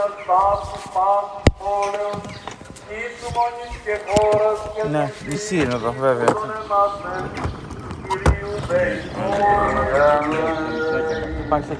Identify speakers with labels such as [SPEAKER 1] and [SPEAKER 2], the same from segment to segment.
[SPEAKER 1] Αγίας τάσης πάσης πόλεως, Ιησού μονής και χώρας και
[SPEAKER 2] Ναι, μισή είναι εδώ, βέβαια. έτσι.
[SPEAKER 1] Κυρίου Δεϊσόν,
[SPEAKER 2] Υπάρχει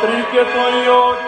[SPEAKER 3] Πατρί και το Υιό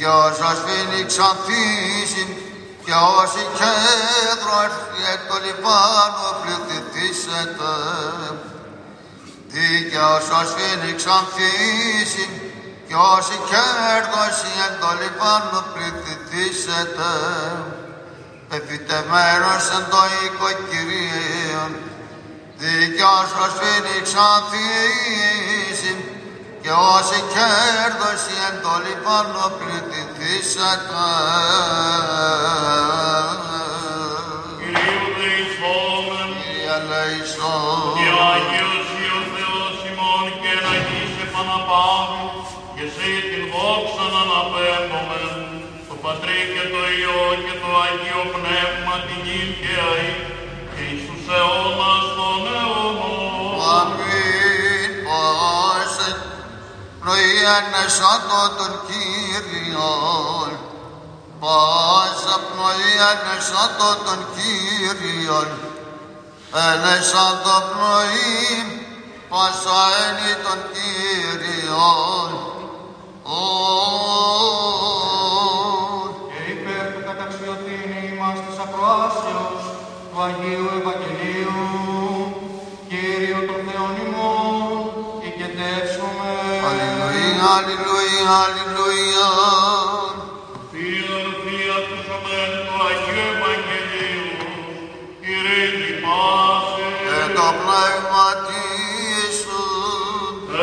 [SPEAKER 3] Δικιώσας φίνιξαν φύσιν και όσοι κέντρος και το λιβάνο πληθυθήσετε. Δικιώσας φίνιξαν φύσιν και όσοι κέρδος και το λιβάνο πληθυθήσετε. Πεφυτεμένος εν το οίκο Κυρίων, δικιώσας φίνιξαν φύσιν και όσοι κέρδος εν το λιβάνο πληθυθήσατε.
[SPEAKER 4] Κυρίου Δεϊσόμεν,
[SPEAKER 3] Κύριε Λέησον,
[SPEAKER 4] και Άγιος ή ο Θεός ημών και Αγίς επαναπάβει, και σε την δόξα να αναπέμπομεν, το Πατρί και το Υιό και το Αγίο Πνεύμα την γην και αή, και εις τους αιώνας των αιώνων.
[SPEAKER 3] αμήν πάσε, πρωίαν εσάτω των Κύριων, πάσα πρωίαν εσάτω των Κύριων, εν εσάτω πρωί, πάσα ένι των Κύριων, Ον.
[SPEAKER 5] και υπέρ του καταξιωτήνη μας της ακροάσεως του Αγίου Ευαγγελίου,
[SPEAKER 3] Αλληλούια, αλληλούια, αλληλούια.
[SPEAKER 4] Φιλορφία του σωμένου του Αγίου Ευαγγελίου, ειρήνη πάσε,
[SPEAKER 3] Και το πνεύμα σου,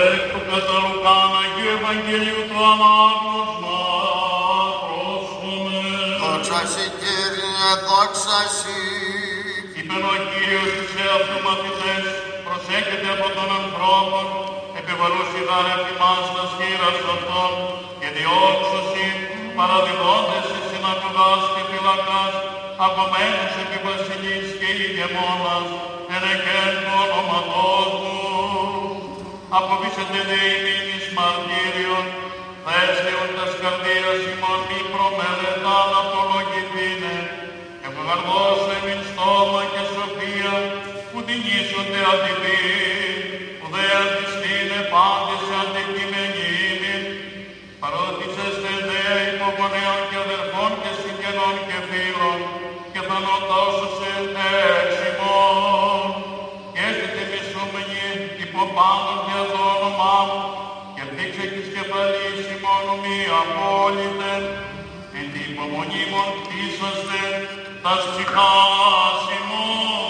[SPEAKER 4] εκ του κατά Λουκάν Αγίου Ευαγγελίου του ανάγνωσμα, πρόσχομαι.
[SPEAKER 3] δόξα σοι Κύριε, δόξα σοι.
[SPEAKER 4] Είπεν ο Κύριος στους εαυτού μαθητές, προσέχετε από των ανθρώπων, επιβαλούσι δάρευτη μας τα σχήρας αυτών, και διώξωσι, παραδιδόντες σε συναγωγάς και φυλακάς, απομένους επί βασιλείς και ηγεμόνας, εν εκέν τους όνοματός μου. Αποβήσετε δε ημίν εις μαρτύριον, θα έστεον τας καρδίας ημών μη προμελετά να απολογηθήνε, Ευγαρδώσε μην στόμα και σοφία, που την ίσονται αντιπήρη, που δε αντιστήνε πάντες αντικειμενήμη. Παρότισεστε δε υπογονέων και αδερφών και συγγενών και φίλων, και θα νοτώσωσε εξ ημών. Και έχετε μισούμενοι υπό πάντων για το όνομά μου, και δείξε της κεφαλής ημών μη απόλυτε, εν την υπομονή μον πείσαστε, τα ψυχάς ημών.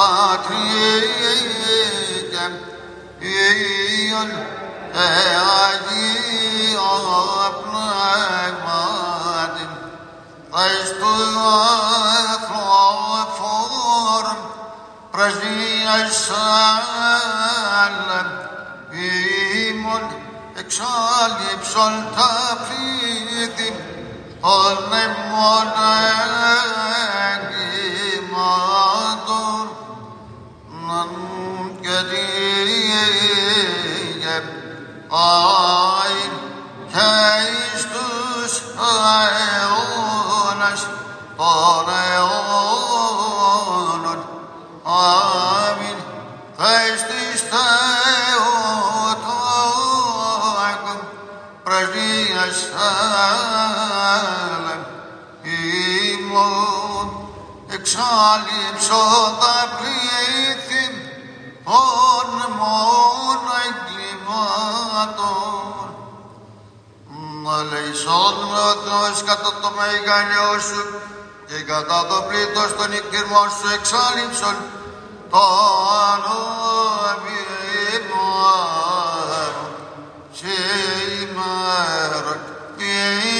[SPEAKER 3] Δόξα Πατρί και Υιον και Αγίο Πνεύματι, Εις του ανθρώπων πρεσβείας άλλα ημών εξάλληψον τα πλήθη των εμμών και δίγε άιν και εις τους αιώνας των αιώνων. Αμήν. Θες της Θεοτάκων πρεσβείας άλλα ημών εξάλληψον τα πλήθη όρμων εγκλημάτων αλλά εις όρνος κατά το μεγαλείο σου και κατά το πλήθος των οικειρμών σου εξάλληψον το ανομιμόν σε ημέρα και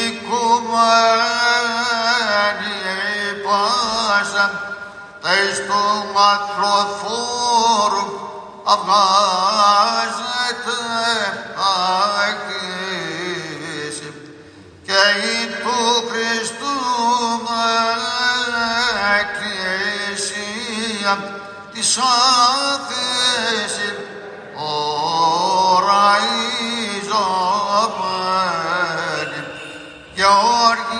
[SPEAKER 3] οικουμένη Δες τον ατροφόρο αυγάζεται αγγής και η του Χριστού εκκλησία της
[SPEAKER 6] άθης ωραίζομαι Γεώργη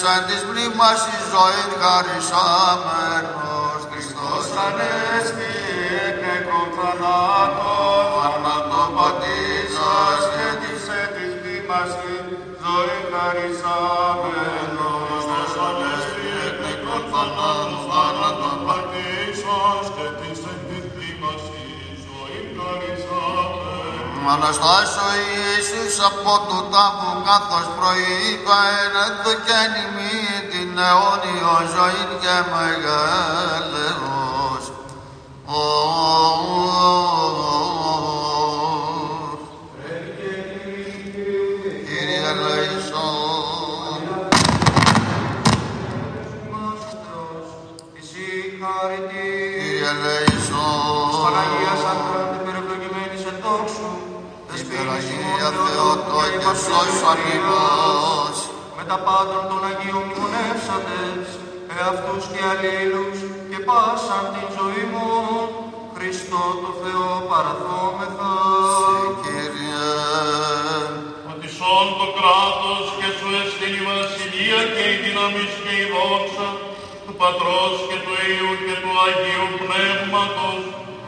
[SPEAKER 3] και της εν της μνήμας εις τάφου καθώς προείπα ενέδω και νημή την αιώνιο ζωή και μεγαλεός. Ω, Κύριε ελεησόν,
[SPEAKER 6] Εσύ χάρητη,
[SPEAKER 3] Κύριε ελεησόν,
[SPEAKER 6] Παναγίας Αντράντη περιπλοκημένης εν δόξου,
[SPEAKER 3] Υπεραγία Θεότο και σώσον ημάς.
[SPEAKER 6] με τα πάντων των Αγίων μνημονεύσαντες, εαυτούς και αλλήλους και πάσαν την ζωή μου, Χριστό το Θεό παραθόμεθα.
[SPEAKER 3] Κύριε,
[SPEAKER 2] Ότι σών το κράτος και σου έστειλε η βασιλεία και η δύναμη και η δόξα του Πατρός και του Υιού και του Αγίου Πνεύματος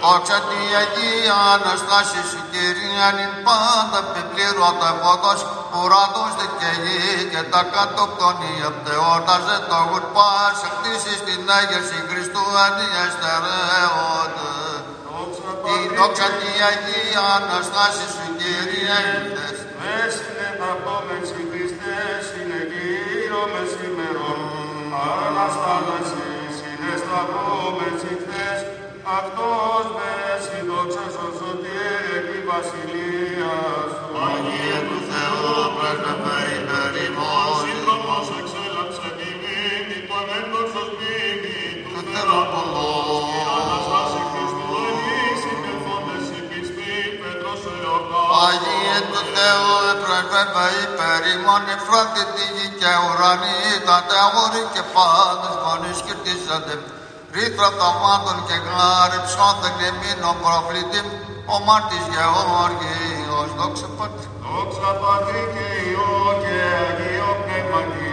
[SPEAKER 2] και εις τους αιώνας των αιώνων. Δεύτερε τον παπίο περπενών,
[SPEAKER 3] με πέτρας εγώ αλλούτερα το εργομένο, αυτασίας πηγήν τάφου Χριστός Χριστός. Δόξα τη Αγία Αναστάσης σου Κυρία νυν πάντα επιπλήρωτα φωτός ουρανός δε και γη και τα κάτω κτονή απτεώναζε το γουρ πάσα χτίσει στην Άγερση Χριστού ανιεστερέονται. Η δόξα τη Αγία Αναστάσης σου Κυρία ήλθες.
[SPEAKER 6] Έσυνε τα πόμεν Χριστές, συνεγείρο με σήμερον. Αναστάλαση, συνεσταυρώμεν συνθές, αυτός μέση δόξα σωτήρε και η βασιλείας σου.
[SPEAKER 3] Αγία του Θεού πρέσβευε υπέρ ημών.
[SPEAKER 2] σύντομος εξέλαψε τιμή, το ανέντοξος μήνυ του
[SPEAKER 3] του
[SPEAKER 2] θεραπολού.
[SPEAKER 3] Θεοπολού.
[SPEAKER 2] Αναστάση Χριστού ενήσει και φόντες η πιστή, Πέτρος εορτά.
[SPEAKER 3] Αγίε του Θεού πρέσβευε υπέρ ημών εφρόντη τη γη και ουρανή τα τεώρη και πάντες γονείς κυρτήσατε. Ρήθρα θαυμάτων και γάρι ψώθεν εμείνων προβλητήμ ο μάρτης Γεώργιος δόξα Πατρί.
[SPEAKER 6] Δόξα Πατρί και Υιό και Αγίο Πνεύματι,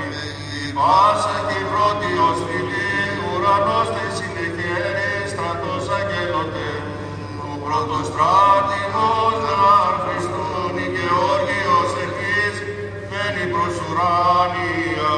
[SPEAKER 6] πάσα και η πρώτη ως φιλή, ουρανός τε συνεχέρη, στρατός αγγέλωτε. Ο πρώτος στράτηγος δράρ Χριστού, η Γεώργιος ευχής, μένει προς ουράνια.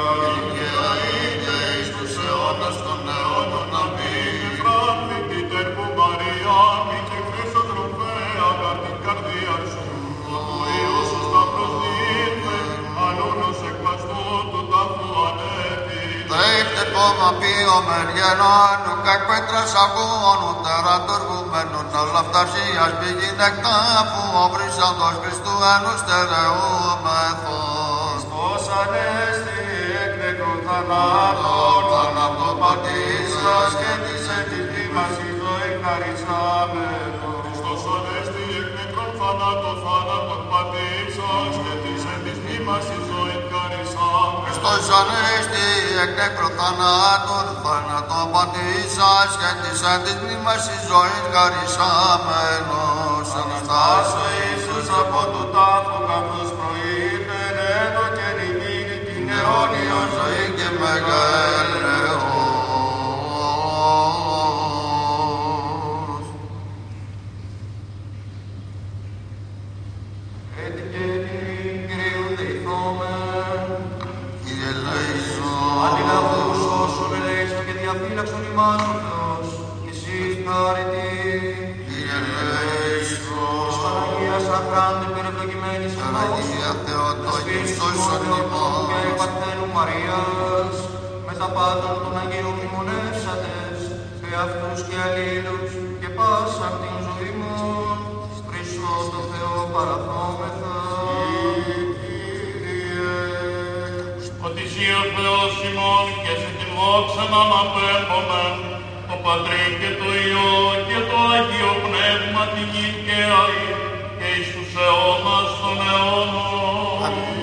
[SPEAKER 3] Δέχτε κόμμα ποιομεν γενώνου κακ πέτρας αγώνου τερατουργουμένων αλλά φτασίας πηγή νεκτάφου ο βρυσάντος Χριστού ενούς στερεούμεθος.
[SPEAKER 6] Ως ανέστη εκ νεκρών θανάτων, θάνατον πατήσας και της έτυχη μας η ζωή χαρισάμενος.
[SPEAKER 2] Χριστός ανέστη εκ νεκρών θανάτων θάνατον πατήσας
[SPEAKER 3] Χριστός Ανέστη εκ νεκρού θανάτων, θάνατον πατήσας και της εν της μνήμας της ζωής χαρισάμενος. Αναστάσου
[SPEAKER 6] Ιησούς από του τάφου καθώς προείπεν έτω και ρηγίνη την αιώνιο ζωή
[SPEAKER 3] και μεγαλεός.
[SPEAKER 6] Μαρίας, με τα πάντων των Αγίων μνημονεύσατες, και αυτούς και αλλήλους, και πάσαν την ζωή μου, Χριστό το Θεό παραθόμεθα.
[SPEAKER 4] ότι εσύ ο Θεός ημών και σε την δόξα να αναπέμπομεν, το Πατρί και το Υιό και το Άγιο Πνεύμα την γη και αή, και εις τους αιώνας των αιώνων.
[SPEAKER 2] Προλαβούσε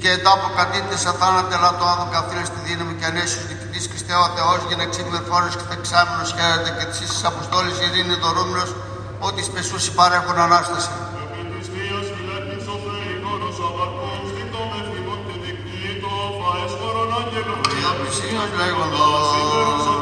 [SPEAKER 2] και
[SPEAKER 3] ετά αποκατείται σαν θάνατε λατό άδο καθήλε στη δύναμη και ανέσιος διοικητής Χριστέο Θεός για να εξήμερ φόρος και θεξάμενος χαίρεται και της ίσης αποστόλης ειρήνη δωρούμενος ότι σπεσούσι παρέχουν Ανάστασης.
[SPEAKER 2] Επί της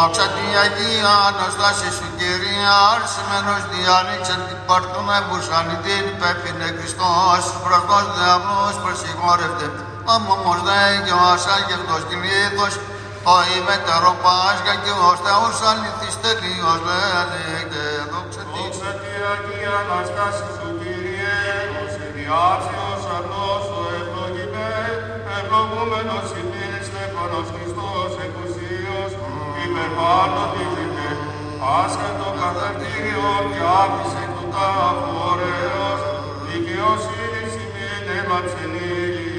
[SPEAKER 3] Δόξα τη Αγία Αναστάση σου Κυρία, άρσιμενος διάνοιξαν την παρτούνα εμπουσάνη την υπεύθυνε Χριστός, μπροστός δεαυνούς προσυγχώρευτε, αμόμος δε και ο ασάγευτος κυλίδος, το ημέτερο Πάσχα και ο Θεός αληθής τελείως λέγεται, δόξα τη
[SPEAKER 6] Δόξα τη Αγία Αναστάση σου Κύριε, ως ιδιάξιος αρνός ο ευλογημέν, ευλογούμενος ημίν στέφανος Χριστός εκουσίως, υπερπάνω τη ζητέ, άσχετο καθαρτήριο και άφησε του τάφου ωραίος, δικαιοσύνης ημίν έμαψεν ήλιος.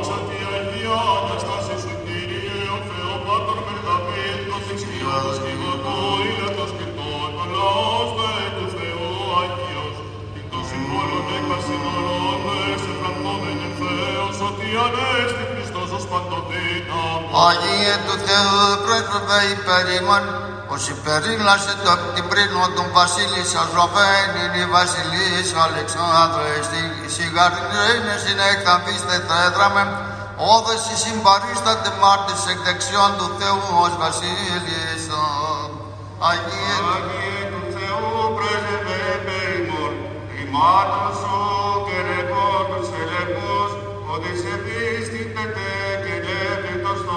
[SPEAKER 2] Δόξα τη Αγία Αναστάση σου Κύριε, ο Θεό Πάτρ Μερδαβίδ, προς εξιόδος κυβωτό, ήλατος και τον ο λαός δε του Θεού Αγίος, και το συμβόλων έκασιν όλων, εσεφραντώμεν εν Θεός, ότι ανέστη Χριστός ως παντοδύναμος.
[SPEAKER 3] Αγίε του Θεού πρόσωπε υπέρ ημών, ως υπερήλασες το απ' την πρίνο των βασίλισσα Ζωφένη, η βασιλής Αλεξάνδρε, στη σιγαρινή συνεκταμφίστε θα έδραμε, όδες η συμπαρίσταται μάρτης εκ δεξιών του Θεού ως βασίλισσα. Αγίε του
[SPEAKER 6] Αγίε του Θεού πρέσβευε περιμών, ημάτων σου και ρεκών τους ελεγμούς, ότι σε πίστη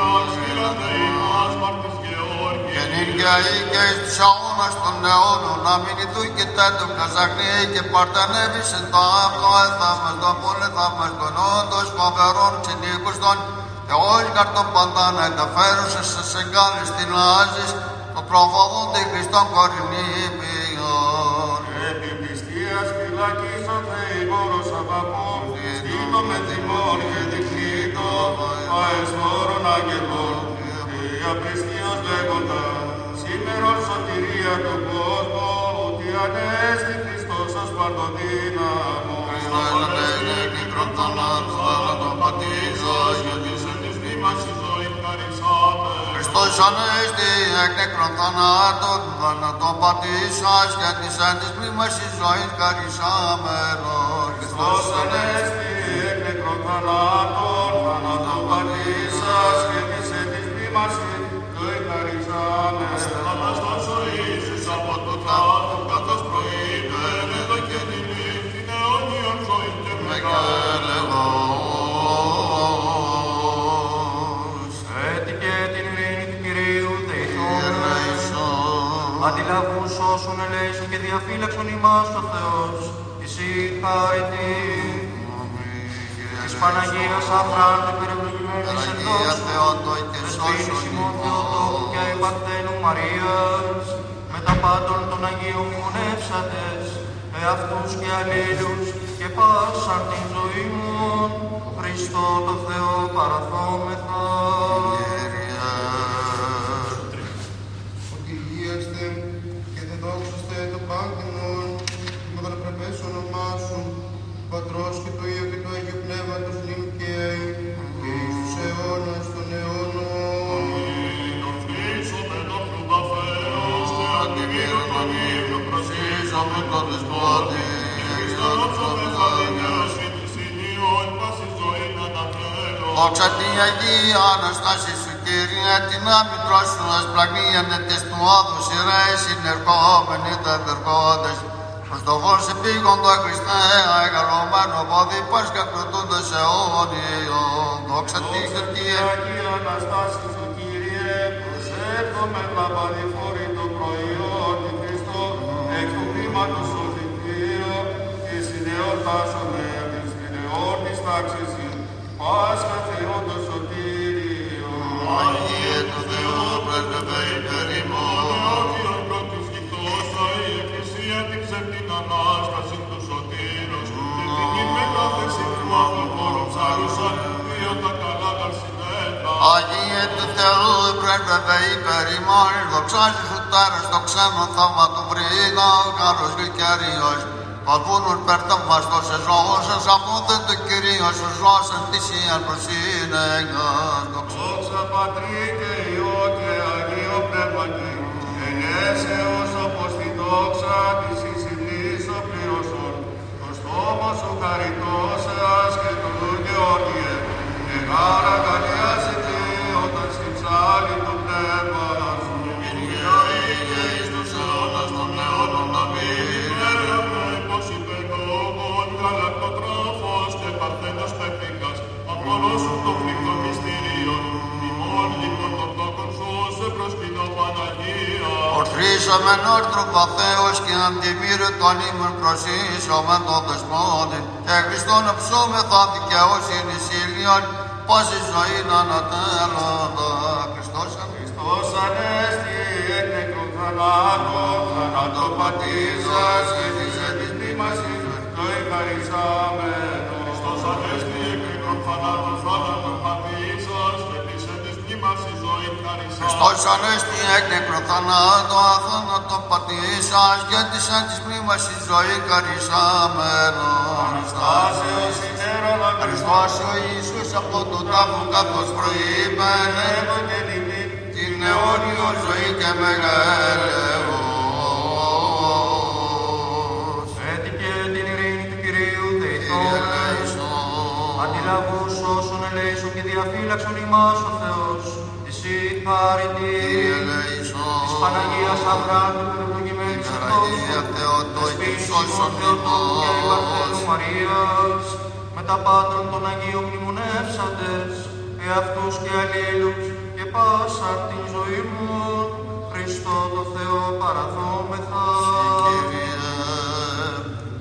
[SPEAKER 6] λέπει το στόμα πέ. Το σώμα και όγιε το δε και ραγλιόμενον, ύπανον ως αντίθη κάπατον, μόνος Θεός αψετής ο Χριστός εστί.
[SPEAKER 2] Δόξα Πατρί και Υιό και Αγίο Πνεύματι, μνήση εφήλε του Χριστού, πρωταυτητάρχατε αυτού, αποτελαπτή δικουμένης, αστήρ φαϊνότατε γυπνία τιμάρτες καθέ, άβριτε των τιμώνων σε φύλλα, στείλατε ημάς μάρτης Γεώργη.
[SPEAKER 3] και νύχια ή και εις τους αγώνας των αιώνων, να μην ηθού και τέτοιο καζαγνή και παρτανεύησεν το αυτό εθαύμαστον, πολύ θαύμαστον, όντως φοβερών ξενίκουστον, και όλοι καρτών παντά να ενταφέρουσες σε σεγκάλες την άζης, το προφοδούνται Χριστόν κορυνήπιον.
[SPEAKER 6] Επί πιστείας φυλακίσον Θεηγόρος αγαπών, στήτω με θυμών και δικτύτω, αεσφόρων αγγελών, και απριστίως λέγοντα, σήμερον σωτηρία του κόσμου, ότι ανέστη Χριστός ως παντοδύναμος.
[SPEAKER 3] Χριστός ανέβη νεκρόν θανάτου, θάνατον πατήσω, γιατί σε της μνήμας η ζωή χαρισάτε. Χριστός ανέστη εκ νεκρών θανάτων, θάνατον πατήσας και της εν της μνήμας της ζωής χαρισάμενος. Χριστός ανέστη
[SPEAKER 6] εκ νεκρών θανάτων, θάνατον πατήσας και της εν της μνήμας της ζωή χαρισάμενος. Αναστάς ο Ιησούς από το τάφο, καθώς προείπεν, εδώ και την την αιώνιον ζωή και
[SPEAKER 3] Μεγαλεγός.
[SPEAKER 5] Έτη και την ειρήνη του Κυρίου δεηθούν.
[SPEAKER 3] Ελέησον.
[SPEAKER 5] Αντιλαβούς όσων ελέησον και διαφύλαξον ημάς ο Θεός. Εσύ χάρητη. Της Παναγίας Αφράντου περιευλογημένης
[SPEAKER 3] Παναγία
[SPEAKER 5] εντός.
[SPEAKER 3] Θεότο και
[SPEAKER 5] Δεσποίνης
[SPEAKER 3] σώσον
[SPEAKER 5] ημών Θεοτόκου και Παρθένου Μαρίας. Με τα πάντων των Αγίων μνημονεύσατες. Εαυτούς και αλλήλους και πάσαν την ζωή μου. Χριστό το Θεό παραθόμεθα.
[SPEAKER 3] Δόξα τη Αγία Αναστάση σου Κύριε, την άμυτρο σου ασπλαγνίανε της του όδου σειρές συνερχόμενοι τα ευεργόντες. Προς το φως επίγοντο Χριστέ, αγαλωμένο πόδι Πάσχα κροτούνται σε αιώνιον. Δόξα τη Αγία
[SPEAKER 6] Αγία Αναστάση σου Κύριε, προσεύχομαι τα παρηφόρη το προϊόν του Χριστό, εκ του βήματος σωθητήριο, και συνεορτάσομαι της την τάξης σου, Πάσχας Θεό το σωτήριο.
[SPEAKER 3] Αγία του Θεού πρέσβευε υπέρ ημών.
[SPEAKER 6] Ότι ο πρώτης γητός η Εκκλησία την την Ανάσταση του σωτήρος, και την υπεκάθεση του αυτοφόρου ψάρουσαν, δύο τα καλά καρσινέτα.
[SPEAKER 3] Αγίε του Θεού πρέσβευε υπέρ ημών. Δοξάζει σου τέρας το ξένο θαύμα του βρήνα, ο καλός γλυκερίας. Παδούνουν περταμβαστός σε ζώος, αμούδεν του Κυρίως, ο ζώος εν θυσίαν προσύνεγας. Δοξα
[SPEAKER 6] Δόξα Πατρί και Υιό και Αγίο Πνεύματι, ενέσεως όπως τη δόξα της εισηλής ο πλήρωσον, το στόμα σου χαριτώσεας και του Γεώργιε, και χάρα καλιάσε και όταν συμψάλει το πνεύμα σου.
[SPEAKER 3] Κύριε, ήγε εις τους αιώνας των αιώνων. Αμήν.
[SPEAKER 6] Έρευε πως υπερλόγων γαλακτοτρόφος και παρθένος πέφυγας, απολώσουν το φρικτό μυστήριον, ημών λοιπόν των τόκων σου σε προσκυνώ Παναγία.
[SPEAKER 3] Ορθρίσομεν όρτροπα Θεός και αντιμήρε τον ήμουν προσήσομεν τον δεσμόνι και Χριστόν ψώμεθα δικαιοσύνη σύλλιον πάση ζωή να ανατέλλοντα Χριστός αν
[SPEAKER 6] Χριστός Ανέστη εκ νεκρού θανάτου, θανάτου πατήσας και της εν της μνήμασης το ευχαριστάμενο. Χριστός Ανέστη ευχαριστάμενο.
[SPEAKER 3] Χριστός ανέστη εκ νεκρό θανάτου αθάνατον πατήσας και της εν της μνήμας η ζωή καρισάμενον
[SPEAKER 6] Αναστάσεως ημέρων
[SPEAKER 3] Χριστός ο Ιησούς από τον τάφο καθώς προείπεν
[SPEAKER 6] Αγρυπνεύω και νυμνή,
[SPEAKER 3] την αιώνιο ζωή και μεγαλεός.
[SPEAKER 5] Έτη και την ειρήνη του Κυρίου δεηθών.
[SPEAKER 3] Ελέησον.
[SPEAKER 5] Αντιλαβούς όσων ελέησον και διαφύλαξον ημάς ο Θεός. Εσύ χάρητη.
[SPEAKER 3] Ελέησον.
[SPEAKER 5] Της Παναγίας Αφράντου περιευλογημένης
[SPEAKER 3] Παναγία Θεότος και σώσον
[SPEAKER 5] Θεοτόκου και η Παρθένου
[SPEAKER 3] ημών.
[SPEAKER 5] Μαρίας, με τα πάντων των Αγίων μνημονεύσαντες, εαυτούς και αλλήλους και πάσα την ζωή μου, Χριστό το Θεό παραθόμεθα.
[SPEAKER 3] Κύριε.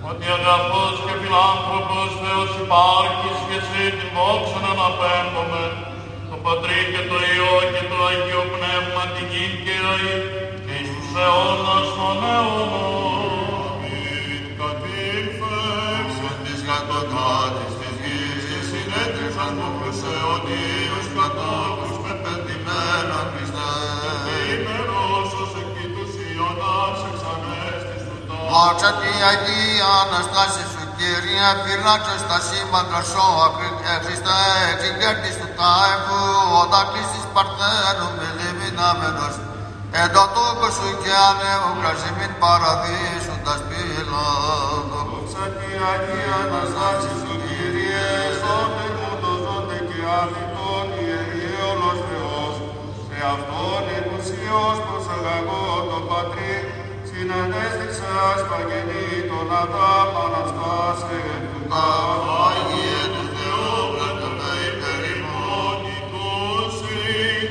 [SPEAKER 2] Ότι αγαθός και φιλάνθρωπος Θεός υπάρχεις και εσύ την δόξα να αναπέμπουμε, το Πατρί και το Υιό και το Αγίο Πνεύμα την γη και ροή, και εις τους αιώνας των αιώνων.
[SPEAKER 6] κατήλθες
[SPEAKER 3] Εν της γατοκράτης της γης
[SPEAKER 6] και συνέτρεψαν του πλουσαιωτήρους κατόχους
[SPEAKER 3] πεπεντημένον Χριστέ.
[SPEAKER 6] ημερός ως εκεί τους Ιωνάς εξανέστης του τόπου.
[SPEAKER 3] Δόξα τη Αγία Αναστάση σου Κύριε, φυλάξε στα σήμαντα σώα Χριστέ, εξηγέρτης του τάεφου, όταν κλείσεις παρθένου με λίμνη δυνάμενος, εν το τούκο σου και ανέμου κρασιμήν παραδείσοντας πύλαντο.
[SPEAKER 2] Ψακή Αγία Αναστάση σου Κύριε, σώτε μου το ζώντε και άδικον Ιερή όλος Θεός, σε αυτόν ενουσιός προσαγαγώ τον Πατρί, συνανέστησας παγενή τον Αδάμ Αναστάσε του τάφου.
[SPEAKER 3] Άγιε του Θεού, πρέπτωτε
[SPEAKER 2] Υπερημονητός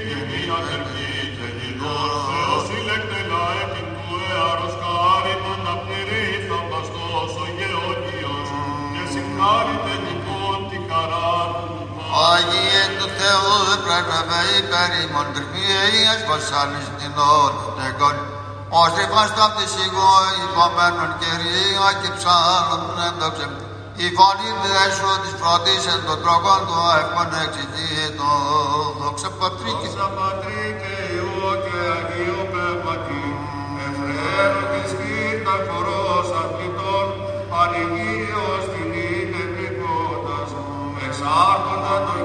[SPEAKER 2] και μη αδερφή και νητός, Θεός ηλεκτελά επί του έαρος χάριμον απειρή θαυμαστός ο Γεωργίος, και συγχάρητε λοιπόν τη χαρά του.
[SPEAKER 3] Άγιε του Θεού, πρέπτωτε υπέρ ημών τριμιαίας βασάλης την όρτεγον, ως τριφάστα απ' τη σιγό υπομένων Κυρία και ψάλλον έντοξε, η φωνή δέσου της πρώτης εν των τροχών του εύχον εξηγήτω, δόξα Πατρί και
[SPEAKER 2] Δόξα Πατρί και Υιό και Αγίου Πνεύματι, Εφραίρω της γύρτα χορός αθλητών, πανηγύριος την είναι γλυκότας, εξάρχοντα το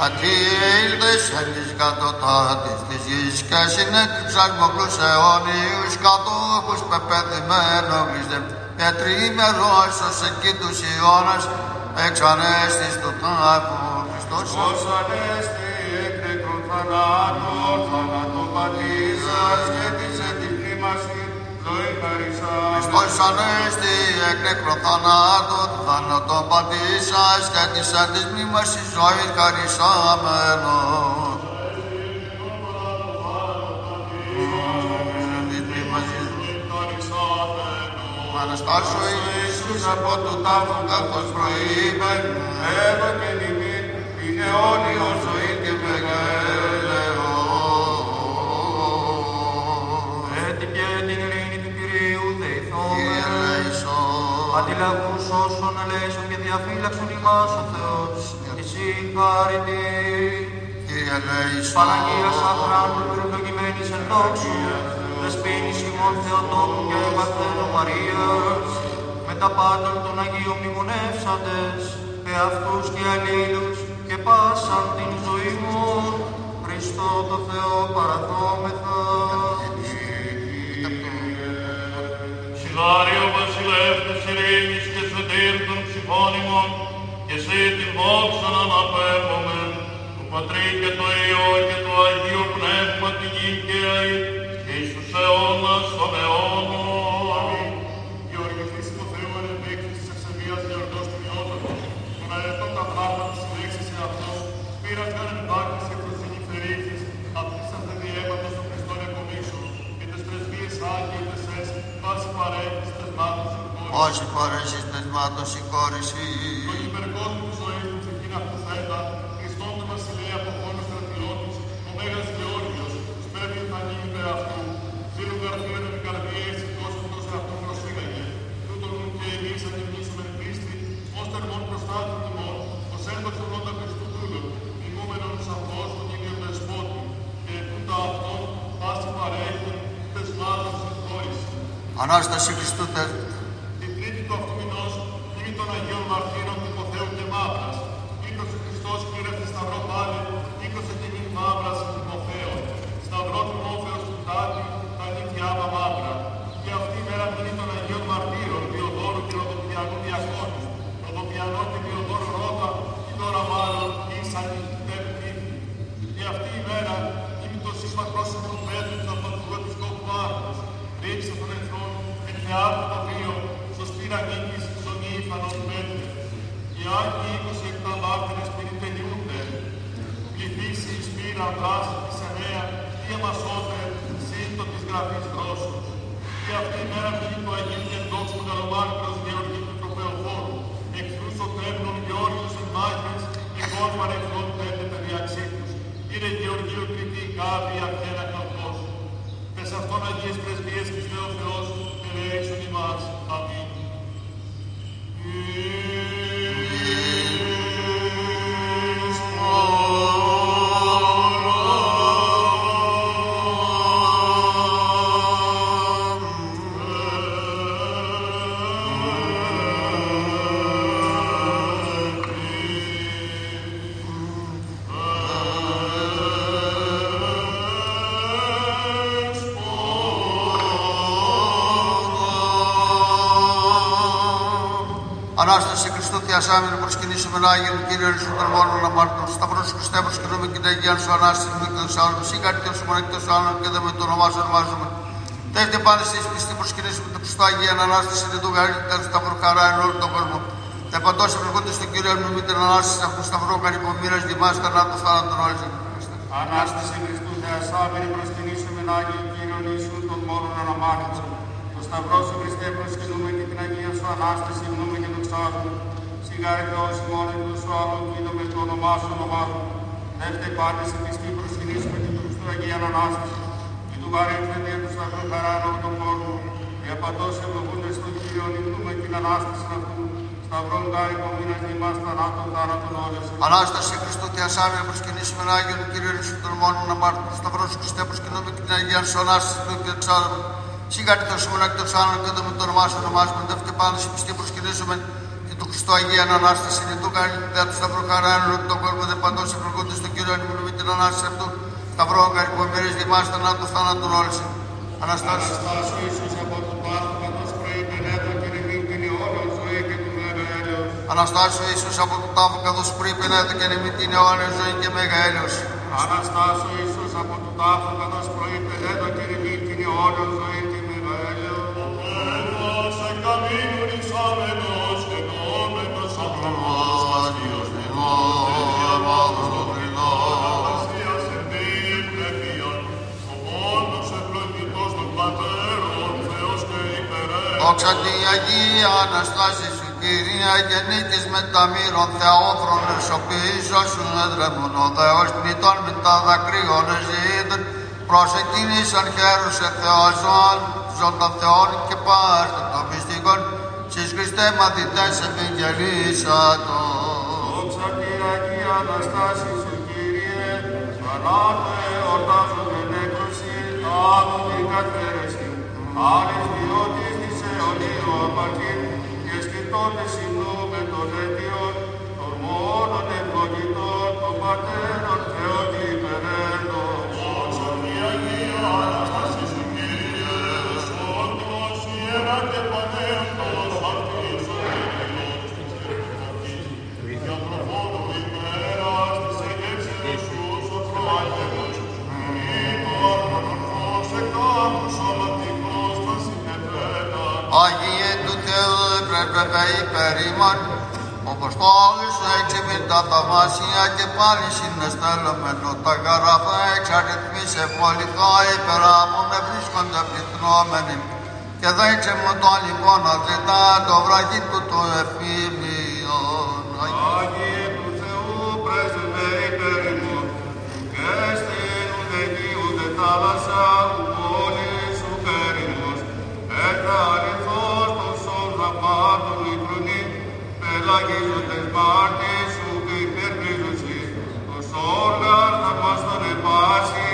[SPEAKER 3] Κατή ήλδες εν της κατωτάτης της γης και συνέτυψαν μοκλούς αιώνιους κατόχους πεπαιδημένο γλυστεμ και τριήμερος ως εκεί τους Ιώνας εξ ανέστης του τάφου Χριστός
[SPEAKER 2] Ως ανέστη εκ νεκρών θανάτων, θάνατο πατήσας και της ετυπλήμαση ζωή χαρισάς.
[SPEAKER 3] Χριστός ανέστη εκ νεκρών θανάτων θάνατον πατήσας και της εν της μνήμας της ζωής χαρισάμενος. Της μνήμας της Αναστάσω Ιησούς από του τάφου καθώς προείπεν
[SPEAKER 2] Εύα και νημήν, είναι αιώνιος ζωή και μεγαλεόν.
[SPEAKER 3] Λέησον
[SPEAKER 5] Αντιλαβούς όσων ελέησον και διαφύλαξον ημάς ο Θεός. Και συγχάρητη.
[SPEAKER 3] Κύριε Λέησον
[SPEAKER 5] Παναγίας Σαχράντου, ευλογημένης εν δόξου, δεσποίνης ημών Θεοτόκου και Παρθένου Μαρίας, με τα πάντων των Αγίων μνημονεύσαντες, εαυτούς και αλλήλους και πάσαν την ζωή μου, Χριστό το Θεό παραθόμεθα.
[SPEAKER 4] Συγχάριο βασιλεύ της ειρήνης και σωτήρ των ψυχών ημών, και σε την δόξα να αναπέμπουμε, του Πατρί και το Υιό και το Αγίο Πνεύμα την γη και αή, και εις τους αιώνας των αιώνων.
[SPEAKER 2] Γεωργηθήσιμο Θεό εν ενδείξεις της εξαιμίας γιορτός του Ιώτατος, των αετών τα πράγματα συλλέξεις σε αυτό, πήρας καν εμπάκης και προσύνη φερήθης, αυτής δε διέματος των Χριστών εκομίσου, και τες πρεσβείες Άγιοι τες ες, πάση παρέχεις τες μάτους συγχώρησης.
[SPEAKER 3] Όσοι φορέσεις τεσμάτων συγχώρηση
[SPEAKER 2] Το υπερκόσμιο της ζωής του ξεκίνα αυτού θέτα, Χριστόν του βασιλέα από χώρος στρατιώτης, ο Μέγας Γεώργιος, σπέβει θα νύμιμε αυτού. Φίλου καρδίων επί καρδιές, τόσο τόσο αυτού προσήγαγε. Τούτον νου και εμείς αντιμνήσουμε εν πίστη, ως τερμόν προστάτη τιμών, ως ένδοξον όντα Χριστού δούλων, τιμούμενον εις αυτός τον Κύριον Δεσπότη, και τούτα αυτόν πάση παρέχουν, τεσμάτων συγχώρηση.
[SPEAKER 3] Ανάσταση Χριστού Ανάσταση Χριστού Θεασάμενου προσκυνήσουμε να Άγιον Κύριο Ιησούς των μόνων αμάρτων. Σταυρός σου Χριστέ προσκυνούμε και τα Αγία σου Ανάσταση μου και τους άλλους. Σύ κάτι σου μόνο και τους άλλων και δεν με το όνομά σου ονομάζουμε. Τεύτε πάνε εσείς πιστοί προσκυνήσουμε το Χριστό Αγία Ανάσταση και του καλύτερου σταυρού χαρά εν όλο τον κόσμο. Τα παντός ευλογούνται στον Κύριο μου με την Ανάσταση αυτού σταυρού καρυπομήρας δημάς θανάτου θάνατον όλης.
[SPEAKER 6] Ανάσταση Χριστού Θεασάμενη προσκυνήσουμε να Άγιον Κύριον Ιησού των μόνων αναμάρτητων. Το Σταυρός σου Χριστέ προσκυνούμε και την Αγία σου Ανάσταση γνούμε και δοξάζουμε. Σιγάρε Θεός μόνο και σου άλλον κοίταμε το όνομά σου ονομάζουμε. Δεύτε πάντε σε πιστή προσκυνήσουμε την Χριστού Αγία Ανάσταση. Και του γαρέφεται του Σταυρού χαρά εν όλο τον κόσμο. Και απαντός ευλογούνται στον Κύριο νυμνούμε την Ανάσταση αυτού. Σταυρόν κάρικο μήνας δημάς θανάτων θάνατον όλες.
[SPEAKER 3] Ανάσταση Χριστού Θεασάμενου προσκυνήσουμε να Άγιον Κύριο Ιησού των μόνων αμάρτων. Σταυρό σου Χριστέ προσκυνούμε και την Αγία σου Ανάσταση του και εξάλλου. Σιγά και το σούμενα και το άλλων και το με το όνομά σου ονομάζουμε. Δεύτε πάνω σε πιστή προσκυνήσουμε και του Χριστού Αγία Ανάσταση και του καλύτερα του Σταυρού χαρά εν όλο τον κόσμο. Δεν παντός ευλογούνται στον Κύριο νυμνούμε την Ανάσταση αυτού. Σταυρό κάρικο μήνας δημάς θανάτων θάνατον όλες. Αναστάση.
[SPEAKER 6] Αναστάσου Ιησούς από τον Πάθο καθώς προείπεν έτω και νημήν την αιώνιον ζωή και του Μέγα Έλεος.
[SPEAKER 3] Αναστάσου Ιησούς από το τάφο καθώς πριν έδωκε νημή την αιώνια ζωή και μέγα έλεος.
[SPEAKER 6] Αναστάσου Ιησούς από τον τάφο καθώς προείπεν έτω και νημήν την αιώνιον ζωή και Μέγα Έλεος. Έλεος εν καμίνου ρησάμενος Θεός και υπερέ.
[SPEAKER 3] Δόξα τη Αγία Αναστάση σου Κυρία και νίκης με τα μύρων θεόφρονες ο πίσω σου έδρεμον ο Θεός πνητών με τα δακρύων ζήτων προς εκείνησαν χαίρουσε Θεόζων ζων των Θεών και πάρτε των μυστικών σεις Χριστέ μαθητές επιγγελίσατο.
[SPEAKER 6] Δόξα τη Αγία Αναστάση σου Κύριε, θανάτω εορτάζονται νέκρωση, άμμο την καθαίρεση. Άλλης διότης της αιωνίου απαρχήν και σκητώντες συνούμε των αιτιών, των μόνων ευλογητών, των πατέρων
[SPEAKER 3] έπρεπε υπερήμων όπως το όλους έξιμην τα θαυμάσια και πάλι συνεστέλωμενο τα γαράφα εξαριθμής ευλογικά υπεράμων ευρίσκονται πληθυνόμενοι και δέξε μου το λοιπόν αδρυτά το βραγί του το εφήμιον.
[SPEAKER 6] Άγιε του Θεού πρέσβε υπέρ ημών, και στην ουδεκή ούτε θάλασσα πελαγίζοντες μάρτης ουκ υπερπρίζουσι, τους όργαν θα μας τον επάσει,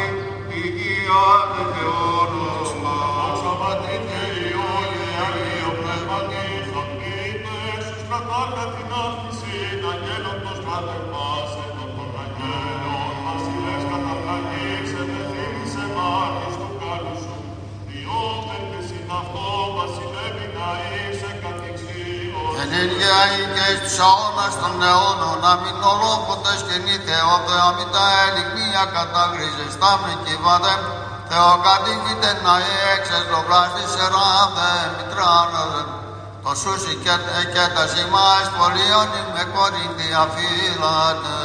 [SPEAKER 6] υγεία δε Θεόνομα. Όσα Πατρί και Υιό και Αγίο Πνεύματις, οδηγητές, στους κατάρκα την άφηση, αγγέλων των στρατευμάσεων των αγγέλων, βασιλές καταφραγής, επεθύμησε μάρτης του κάλου σου, διότι και συν αυτό βασιλεύει να είσαι κατηξίως.
[SPEAKER 3] Ενέργεια και στους αιώνας των αιώνων, να μην ολόποτες και νη Θεός, αμήν τα ελιγμία καταγρίζε, στάμνη κυβάδε, Θεοκατοίκητε να έξες λογλάστης σεράδε, μητράνοδε, το σούσι και, και τα σημάς πολίων με κορίνθη αφήλατε.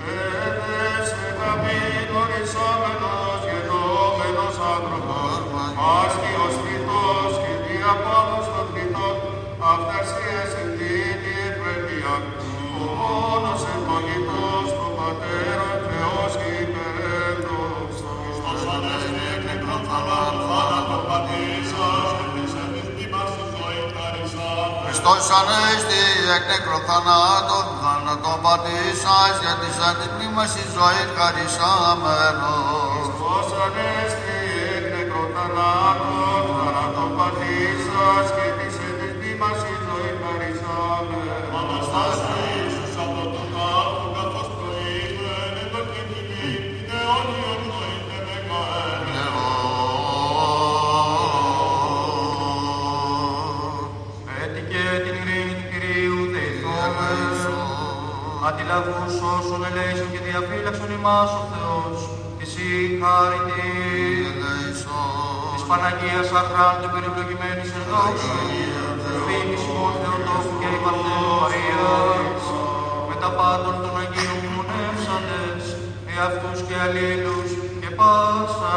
[SPEAKER 6] Πέδες εκαμήν ορισόμενος γενόμενος άνθρωπος, άσκιος θητός και διαπάνος Χριστός Ανέστη εκ νεκρών θανάτων, θάνατον πατήσας,
[SPEAKER 3] για της αντιμνήμας η ζωή χαρισάμενος.
[SPEAKER 6] Χριστός Ανέστη εκ νεκρών θανάτων, θάνατον πατήσας και της ενδυκτήμας η ζωή χαρισάμενος.
[SPEAKER 5] Αντιλαβούς όσων ελέησον και διαφύλαξον ημάς ο Θεός, εσύ χάρητη. Της Παναγίας αχράντου περιευλογημένης εν δόξου, φήμης ημών Θεοτόκου και η Παρθένου Μαρίας, με τα πάντων των Αγίων μνημονεύσαντες, εαυτούς και αλλήλους και πάσα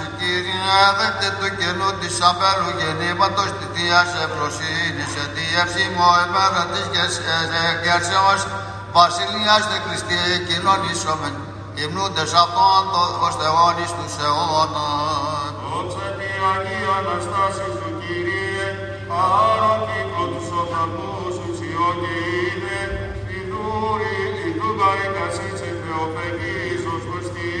[SPEAKER 3] Κύριε, δέχτε το κενό της απέλου γεννήματος τη Θείας Ευρωσύνης, σε της ευσύμω εμέρα της γερσέως Βασιλείας δε Χριστή κοινωνήσομεν, υμνούντες αυτόν το ως Θεόν εις τους αιώνας.
[SPEAKER 6] Δόξα τη Αγία Αναστάσης σου Κύριε, άρα κύκλο τους οφραγμούς σου Σιώ και είδε, ιδού ιδού καήκασίς η Θεοφεγής ως βοστήρες, εκτισμό και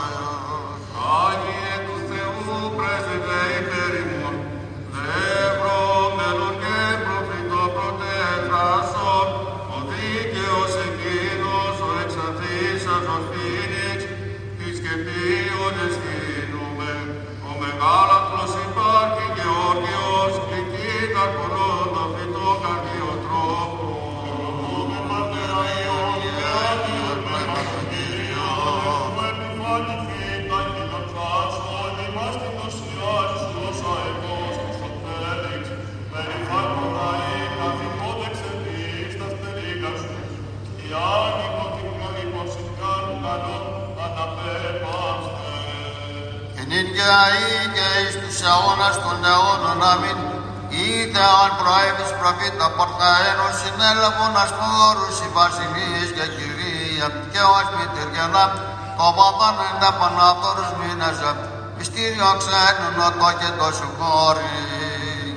[SPEAKER 6] Και
[SPEAKER 3] νυν και αεί και εις τους αιώνας των αιώνων αμήν. Είδε αν προέβης προφήτα πορθαένος συνέλαβον αστόρους οι βασιλείες και κυρία και ο ασμητηριανά το παπάν εν τα πανάφθορους μήναζε μυστήριο ξένων οτό και το σου χώρι.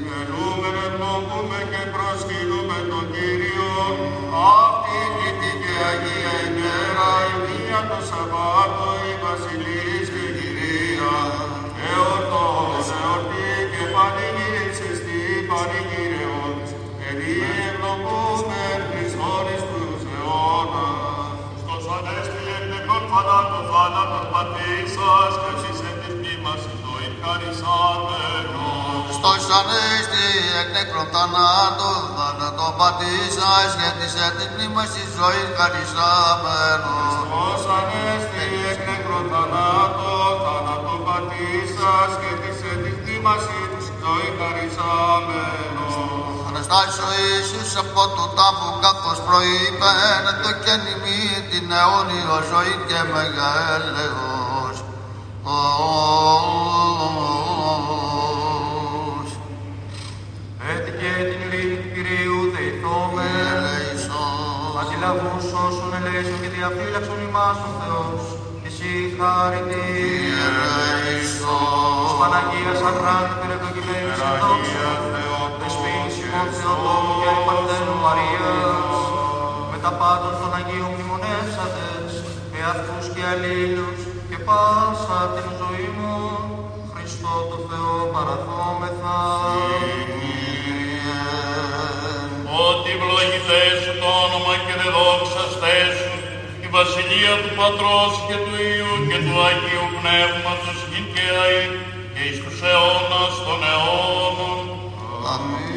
[SPEAKER 6] Γεννούμεν ευλογούμε και προσκυνούμε τον Κύριο, αυτή η και Αγία ημέρα, η μία το Σαββάτο, η Βασιλής και η Κυρία, εορτός, εορτή και πανηγύρισες τι πανηγύρεων, εν ή ευλογούμεν Χριστόν εις τους αιώνας. Στος ανέστη εκ νεκρών θανάτων θάνατον πατήσας, και εσείς εν της μνήμας το ευχαρισάμενος.
[SPEAKER 3] Στος ανέστη εκ νεκρών θανάτου θάνατο πατήσας και της έτης μνήμας της ζωής χαρισάμενος.
[SPEAKER 6] Ως ανέστη εκ νεκρών θανάτο, θάνατο πατήσας και της ετυχτήμασή τους ζωή χαρισάμενος.
[SPEAKER 3] Αναστάσης ο Ιησούς από το τάφο καθώς προείπεν το καινημή την αιώνιο ζωή και μεγαλέως. Ως
[SPEAKER 5] Έτυχε την ειρήνη του Κυρίου δεηθώμε,
[SPEAKER 3] ελέησον.
[SPEAKER 5] αντιλαβούς όσων ελέησον και διαφύλαξον ημάς ο Θεός, εσύ χάρητη.
[SPEAKER 3] Ελέησον.
[SPEAKER 5] Της Παναγίας Αχράντου περιευλογημένης εν δόξου, δεσποίνης ημών Θεοτόμου και Παρθένου Μαρίας, με τα πάντων των Αγίων μνημονεύσαντες, εαυτούς και αλλήλους και πάσα την ζωή μου, Χριστό το Θεό παραθόμεθα.
[SPEAKER 2] Ότι ευλογητές σου το όνομα και δεδόξαστές σου, η βασιλεία του Πατρός και του Υιού και του Αγίου Πνεύματος γιν και αεί
[SPEAKER 6] και εις τους αιώνας των αιώνων.
[SPEAKER 3] Αμήν.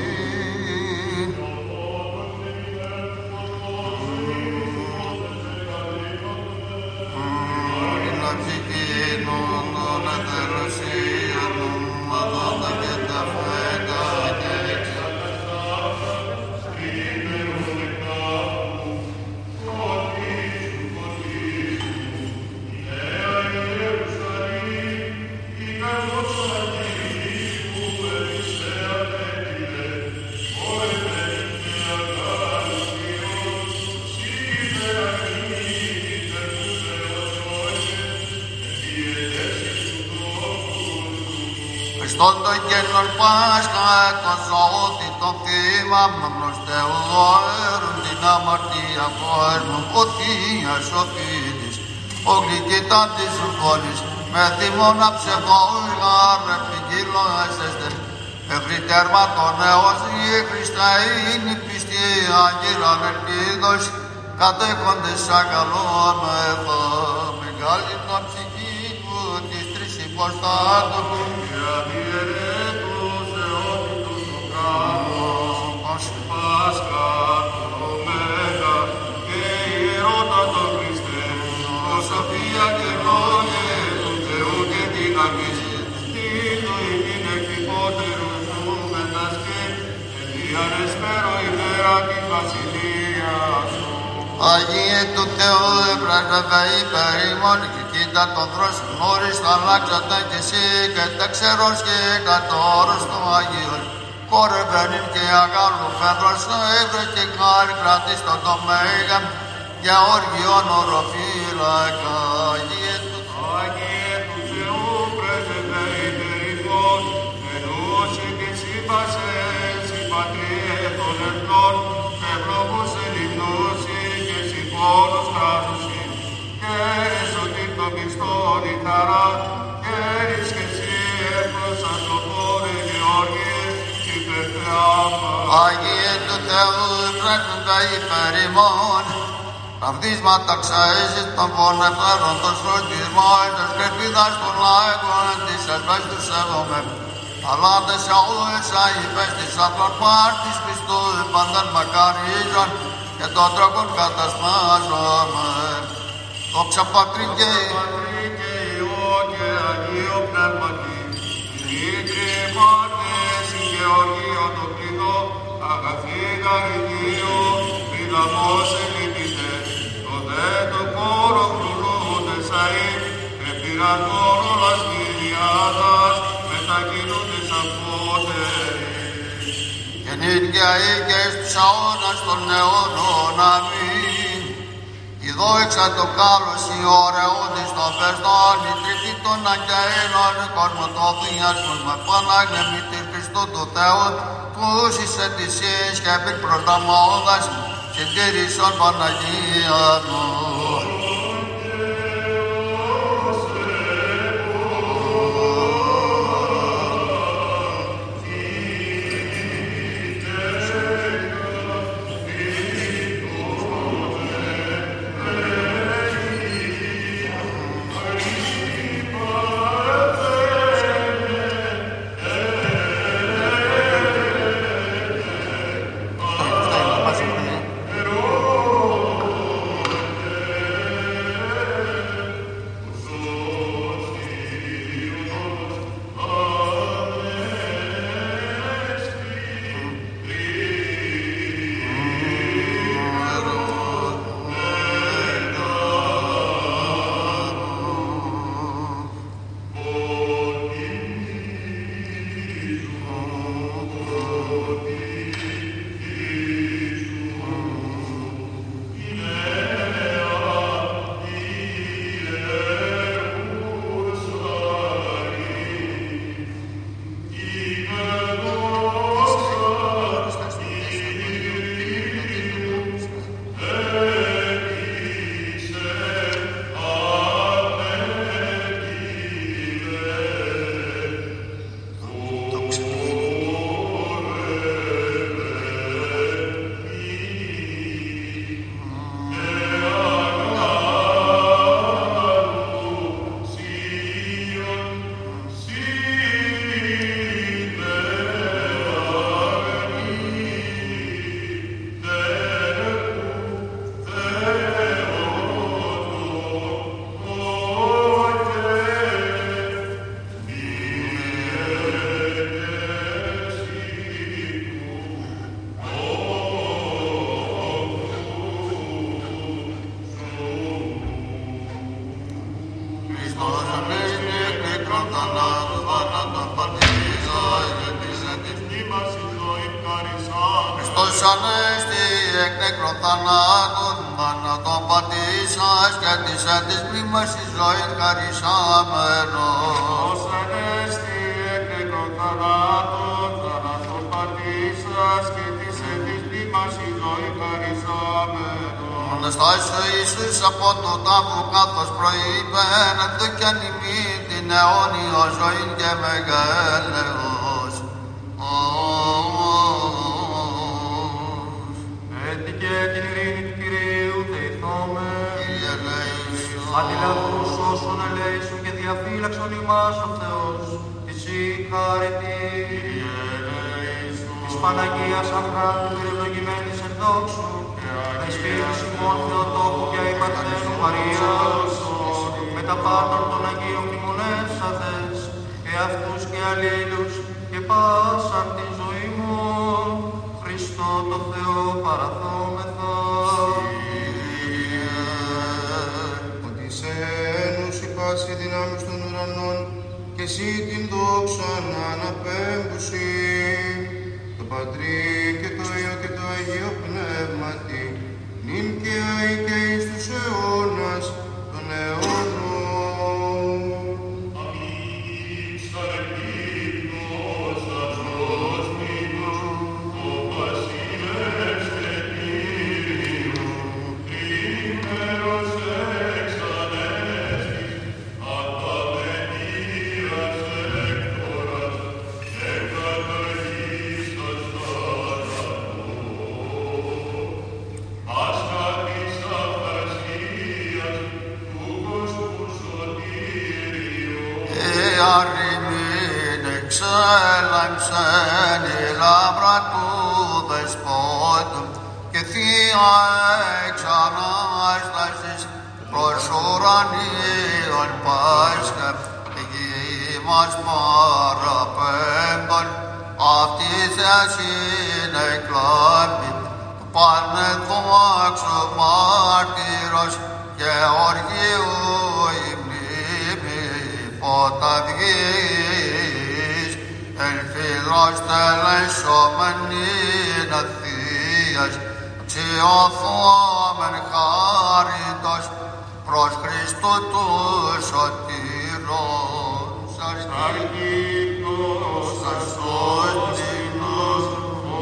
[SPEAKER 3] Ορεινά ψυχήνων Πάσχα, το ζωώτη το θύμα, μόνος Θεού δώερουν την αμαρτία κόσμου, ο Θεία σοφίτης, ο γλυκητάτης σου πόλης, με θυμώνα ψευδός γάρε πηγύλο έσεστε, μέχρι τέρμα τον έως η Χριστά είναι η πιστή αγύραν ελπίδος, κατέχοντες σαν καλόν εφα, μεγάλη τα ψυχή του, της τρεις υποστάτων, Αγίε του Θεού επραγγαβα υπερήμων και κοίτα τον δρόσον νωρίς θα αλλάξατε κι εσύ και τα ξερός και κατόρος του Αγίων. Κόρευεν και αγάλου φέδρος έβρε και χάρη κρατής τον το μέγα για όργιον οροφύλακα.
[SPEAKER 6] Και εσωτήν των πιστών η χαρά, και εις και εσύ έφροσαν το πόδι Γεώργιε, υπερθεάμα.
[SPEAKER 3] Αγίε του Θεού επράγγοντα υπερήμων, Καυδίσματα ξαΐζεις των πονεφέρων, των σφροντισμών, της κρεπίδας των λαϊκών, της ελπές του σέβομαι. Αλλά τες αούες αϊπές της απλαρπάρτης πιστού, πάνταν μακαρίζων, και των τρόπων κατασπάζομαι. Δόξα Πατρί και
[SPEAKER 6] Πατρί και Υιό και Αγίο Πνεύματι, Δημήτρη Μάρτες, η Γεωργία το κλειδό, αγαθή γαριδίο, πειδαμός ελπίτες, το δε το κόρο φρουρούντες αΐ, επήραν κόρο λαστηριάδας, μετακινούντες απότεροι.
[SPEAKER 3] γεννήν και αεί και εις τους αώνας των αιώνων. Αμήν. Η δόξα το κάλος η ωραιώδης των πεστών, η τριφή των αγγέλων, κόσμο το διάσμος με Πανάγια μητήρ Χριστού του Θεού, τους εις ετησίες και επί προταμώντας, συντήρησον Παναγία
[SPEAKER 6] τους. έλαμψεν
[SPEAKER 3] η λάμπρα του Δεσπότου και θεία εξανάστασης προς ουρανίων Πάσχα και γη μας παραπέμπαν. Αυτή θες είναι κλάμπη του πανεδόξου μάρτυρος και οργίου η μνήμη ποταυγή Ελφύλος τελεσσόμενην ευθείας, ψιωθόμεν χάριτος προς Χριστού τους σωτήρων. Σας αρκείτος, σας σωτήρος, ο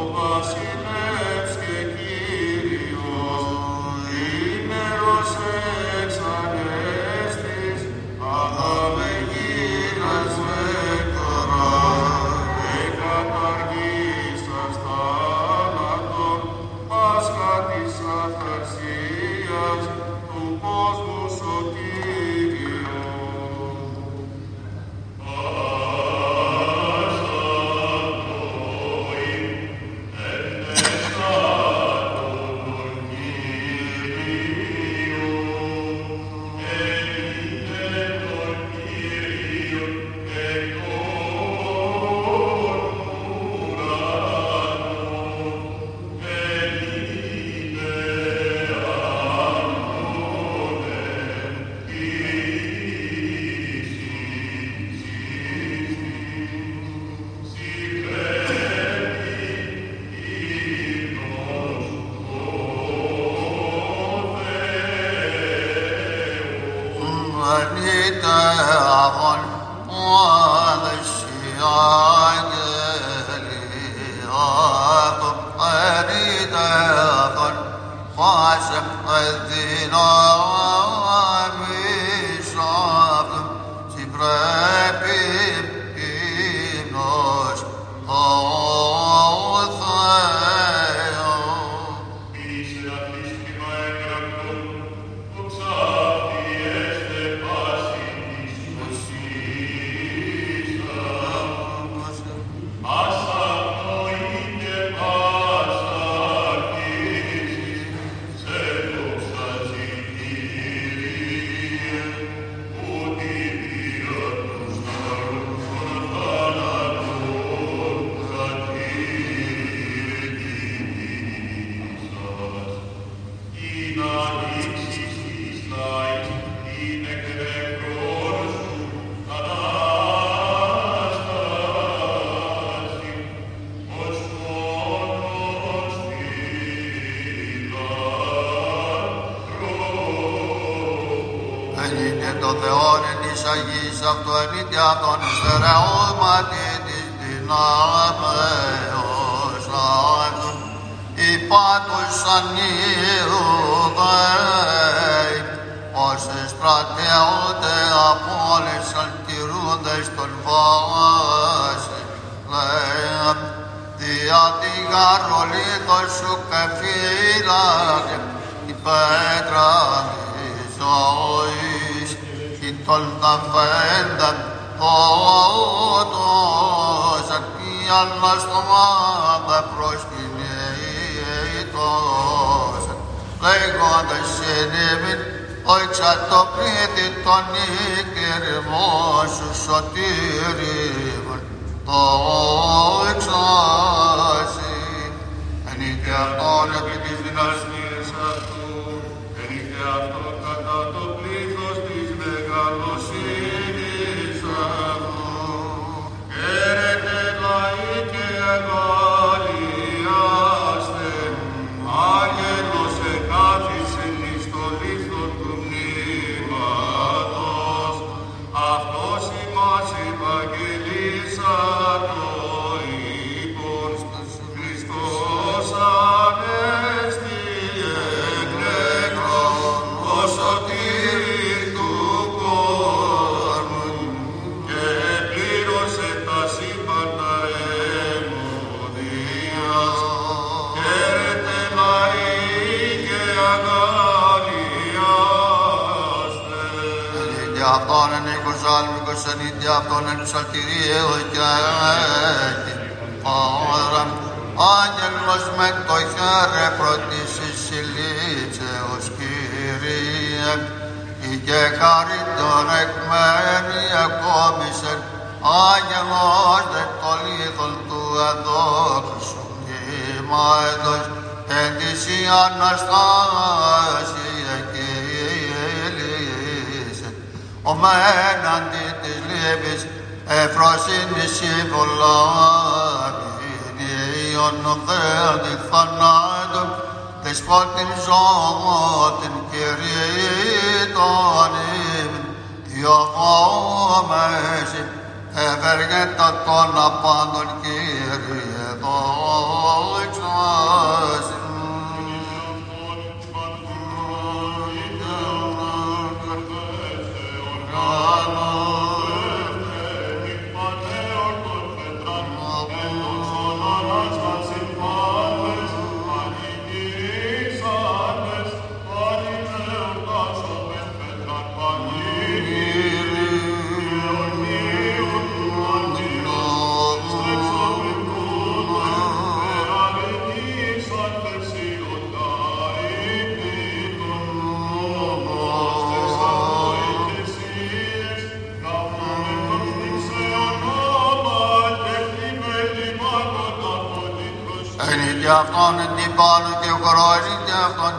[SPEAKER 3] αυτόν εν την πάνω και χωρώνεται αυτόν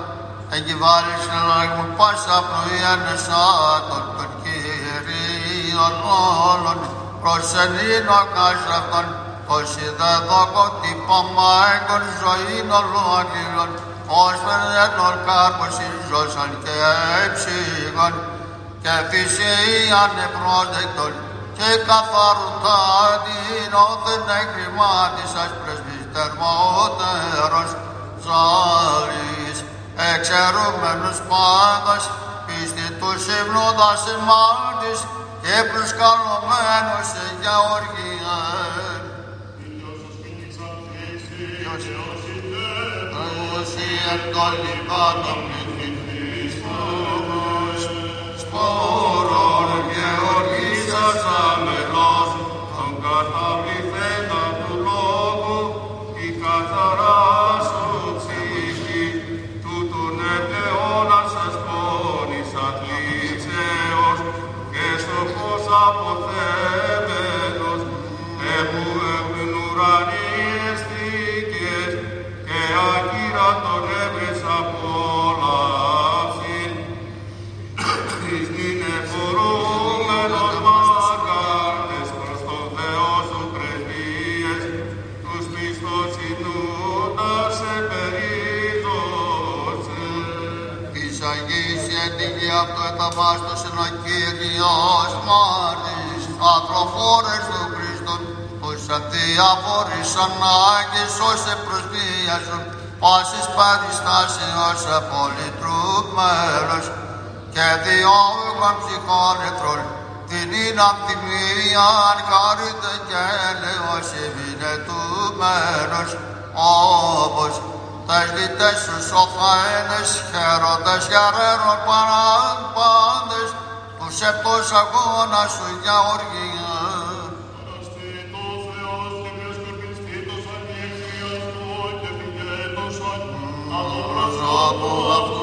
[SPEAKER 3] εγκυβάλλεις να λέγουν πάσα πρωί ανεσάτων των Κυρίων όλων. Προσενήν ο κάστραφτον πως είδε δόκο τύπωμα έγκον ζωήν ολόκληρον ως φερδένων κάρπος ζώσαν και έψηγον και φυσίαν επρόσδεκτον και καθαρουθάτην όθεν εκκριμάτισας πρεσβυστερμότερος ζάλης εξαιρούμενους πάντας πίστη τους υμνούδας ημάρτης και προσκαλωμένους σε γεωργία. Ουσία των λιβάτων σπόρων γεωργήσας αμελός των καταβληθέντων του λόγου η καθαρά αποθέμενος εμού εμ ουρανίστηκες και ακύρα τον έβρες απολαύσιν εις την εφορούμενος μακάρτες προς τον Θεό σου πρεσβείες τους πιστός ινούτας επερίδωσε. Εις Αγίς η εταμάστος εν ο Κύριος Μάρτης, ατροφόρες του Χριστόν, πως αδιαφορείς ανάγκες όσε προσβίασον, πάσης περιστάσεως απολύτρου μέλος, και διόγων ψυχών εθρών, την inaptimian χαρίτε και έλεος εμείνε του μέρος, όπως τες διτές σου σοφαένες, χαίροντες γερέρων παράν πάντες, τους επτός αγώνας σου για οργία. Προσώπου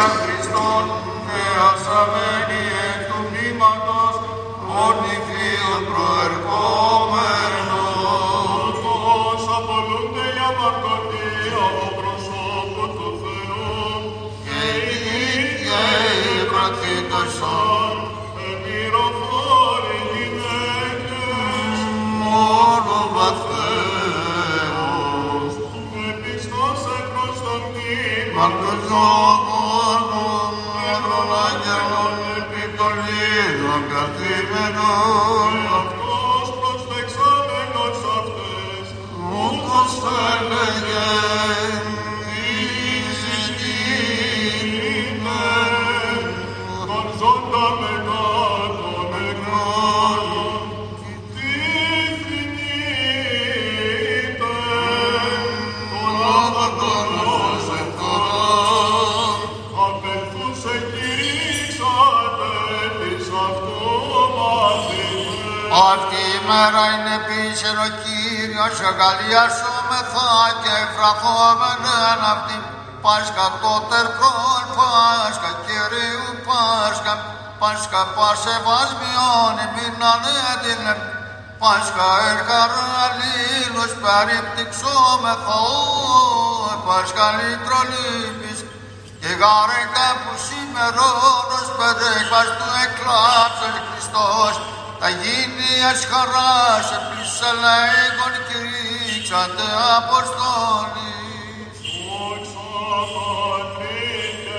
[SPEAKER 6] Βασιλέα Χριστόν, εασαμένη εκ του μνήματος, ορνηθίων προερχόμενος.
[SPEAKER 2] Πώς απολούνται οι αμαρτωλοί από προσώπου του Θεού.
[SPEAKER 3] Και η ίδια η προκήτωσον,
[SPEAKER 2] Εμυροφόροι γυναίκες,
[SPEAKER 3] μόνο βαθέως,
[SPEAKER 2] επιστός εκρός των κύμων,
[SPEAKER 3] Μαρτωζόμων, Κύριος, εγκαλιασόμεθα και εφραχόμενε εν αυτήν. Πάσχα τότερ προν Πάσχα Κυρίου Πάσχα, Πάσχα πασεβασμιόν ημίν ανέτειλεν. Πάσχα εργαρά αλλήλους περιπτυξόμεθα, Πάσχα λύτρολήπης, και γάρε κάπου σήμερον ως περέκβας του εκλάψε Χριστός, τα γίνει ασχαράς επισελέγων κηρύξατε Αποστόλοι.
[SPEAKER 2] Δόξα Πατρί και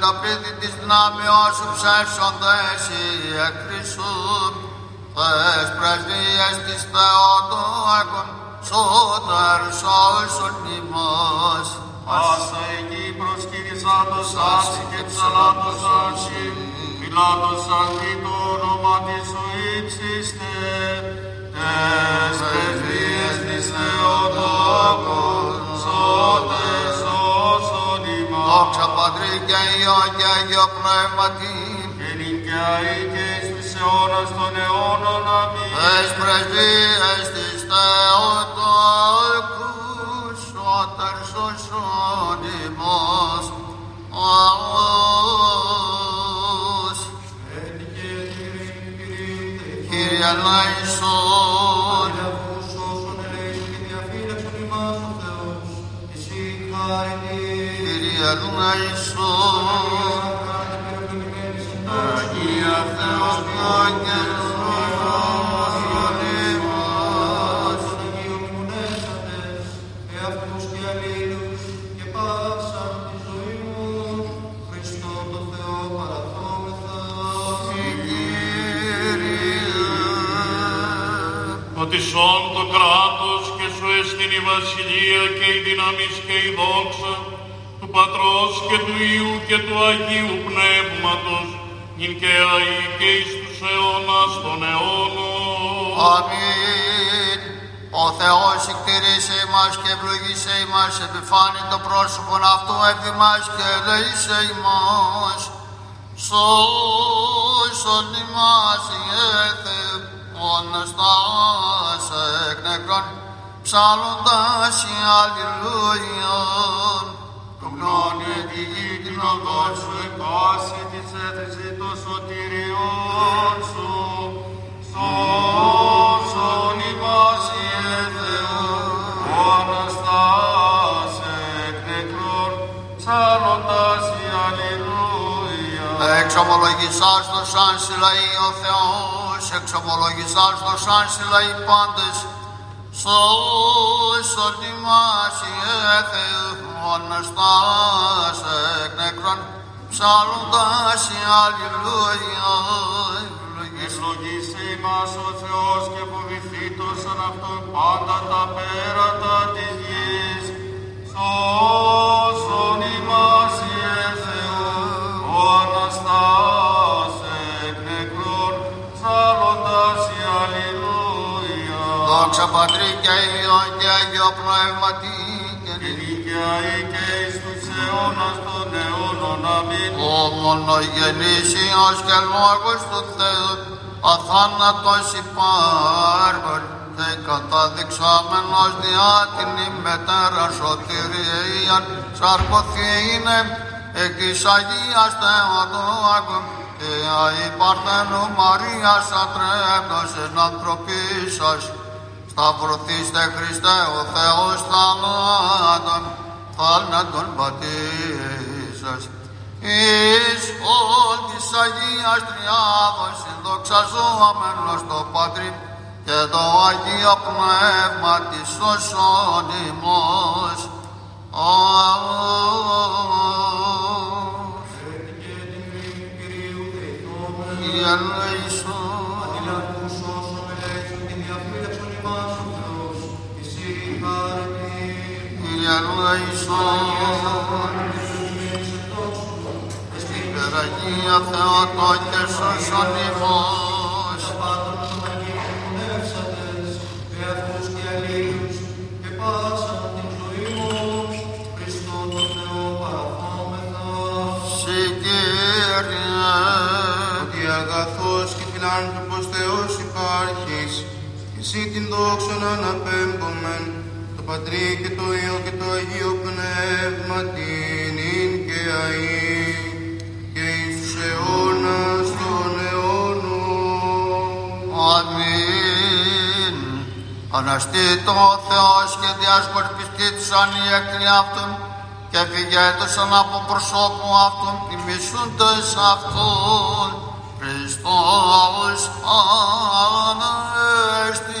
[SPEAKER 3] τα πλήθη της
[SPEAKER 4] δυνάμεώς σου ψεύσοντες οι
[SPEAKER 3] εκ Χριστού, θες πρεσβείες της Θεοτόκων, σώτερ όλσον ημάς.
[SPEAKER 6] Πάσα εκεί προσκύρισάντος άτσι και ψελάντος άτσι, μιλάντος αντί το όνομα της σου ύψιστε, τες πρεσβείες της Θεοτόκων, σώτερ
[SPEAKER 3] δόξα Πατρί και Υιό και Αγίο Πνεύματι,
[SPEAKER 6] και νικιαή και εις τους αιώνας των αιώνων. Αμήν.
[SPEAKER 3] Εις πρεσβείες της Θεοτόκους, σου σωσόν ημάς. Αός. Κύριε Κύριε Λαϊσόν, Κύριε
[SPEAKER 5] Λαϊσόν, Σόν το κράτος και σου εστιν η βασιλεία και η δύναμις και η δόξα Πατρός και του Υιού και του Αγίου Πνεύματος, νυν και αεί και εις τους αιώνας των αιώνων.
[SPEAKER 3] Αμήν. Ο Θεός εκτηρήσε ημάς και ευλογήσε ημάς, επιφάνει το πρόσωπο αυτού επί μας και ελέησε ημάς. Σώσον ημάς Ιέθε, αναστάς εκ νεκρών, ψάλλοντας η Αλληλούιον.
[SPEAKER 6] Το γνώνει τη γη την οδόν σου, εκπάσει της έθρηση το σωτηριόν σου. Σώσον ημάς Ιε Θεού, ο Αναστάς εκ νεκρών, ψάλλοντας η Αλληλούια.
[SPEAKER 3] Εξομολογησάς το σαν συλλαή ο Θεός, εξομολογησάς το σαν συλλαή πάντες, σώσον ημάς Ιε Θεού, ο Αναστάς εκ νεκρών, ψάλλοντας η Αλληλούια. Ευλογήσου
[SPEAKER 6] Ευλογήσε ημάς ο Θεός και φοβηθήτως σαν Αυτόν πάντα τα πέρατα της γης. Σώσον ημάς Ιε Θεού, ο Αναστάς
[SPEAKER 3] Δόξα Πατρί και Υιόν και Αγίο Πνεύματι και
[SPEAKER 6] Και δίκαια και εις τους αιώνας των αιώνων. Αμήν.
[SPEAKER 3] ο μονογενής Υιός και Λόγος του Θεού, αθάνατος υπάρχον και καταδειξάμενος διά την ημετέρα σωτηρίαν σαρκωθήνε εκ της Αγίας Θεοδόκου και αη Παρθένου Μαρίας ατρέπτος εν ανθρωπίσας Σταυρωθήστε Χριστέ ο Θεός θανάτων, θάνατον πατήσας. Εις όλ της Αγίας Τριάδος συνδοξαζόμενος το Πατρί και το Αγίο Πνεύμα της σώσον ημός. Αμήν. Κύριε ελέησον. Κύριε ελέησον. Υπεραγία Θεότο και σώσον ημός. Συ Κύριε.
[SPEAKER 7] ότι αγαθός και φιλάνθρωπος Θεός υπάρχεις, και εσύ την δόξα να αναπέμπομεν, το Πατρί και το Υιό και το Αγίο Πνεύμα την ειν και αΐ, και εις τους αιώνας των αιώνων.
[SPEAKER 3] Αμήν. Αναστήτω ο Θεός και διασκορπιστήτησαν οι έκτροι αυτών και φυγέτωσαν από προσώπου αυτών τιμήσοντες αυτόν. Χριστός Ανέστη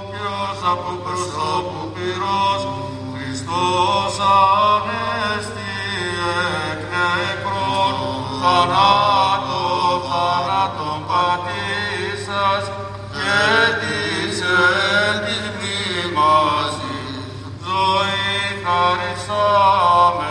[SPEAKER 6] από προσώπου πυρός, Χριστός Ανέστη εκ νεκρών, θανάτω, θάνατον πατήσας, και της εν της μνήμας, ζωή χαρισάμενος.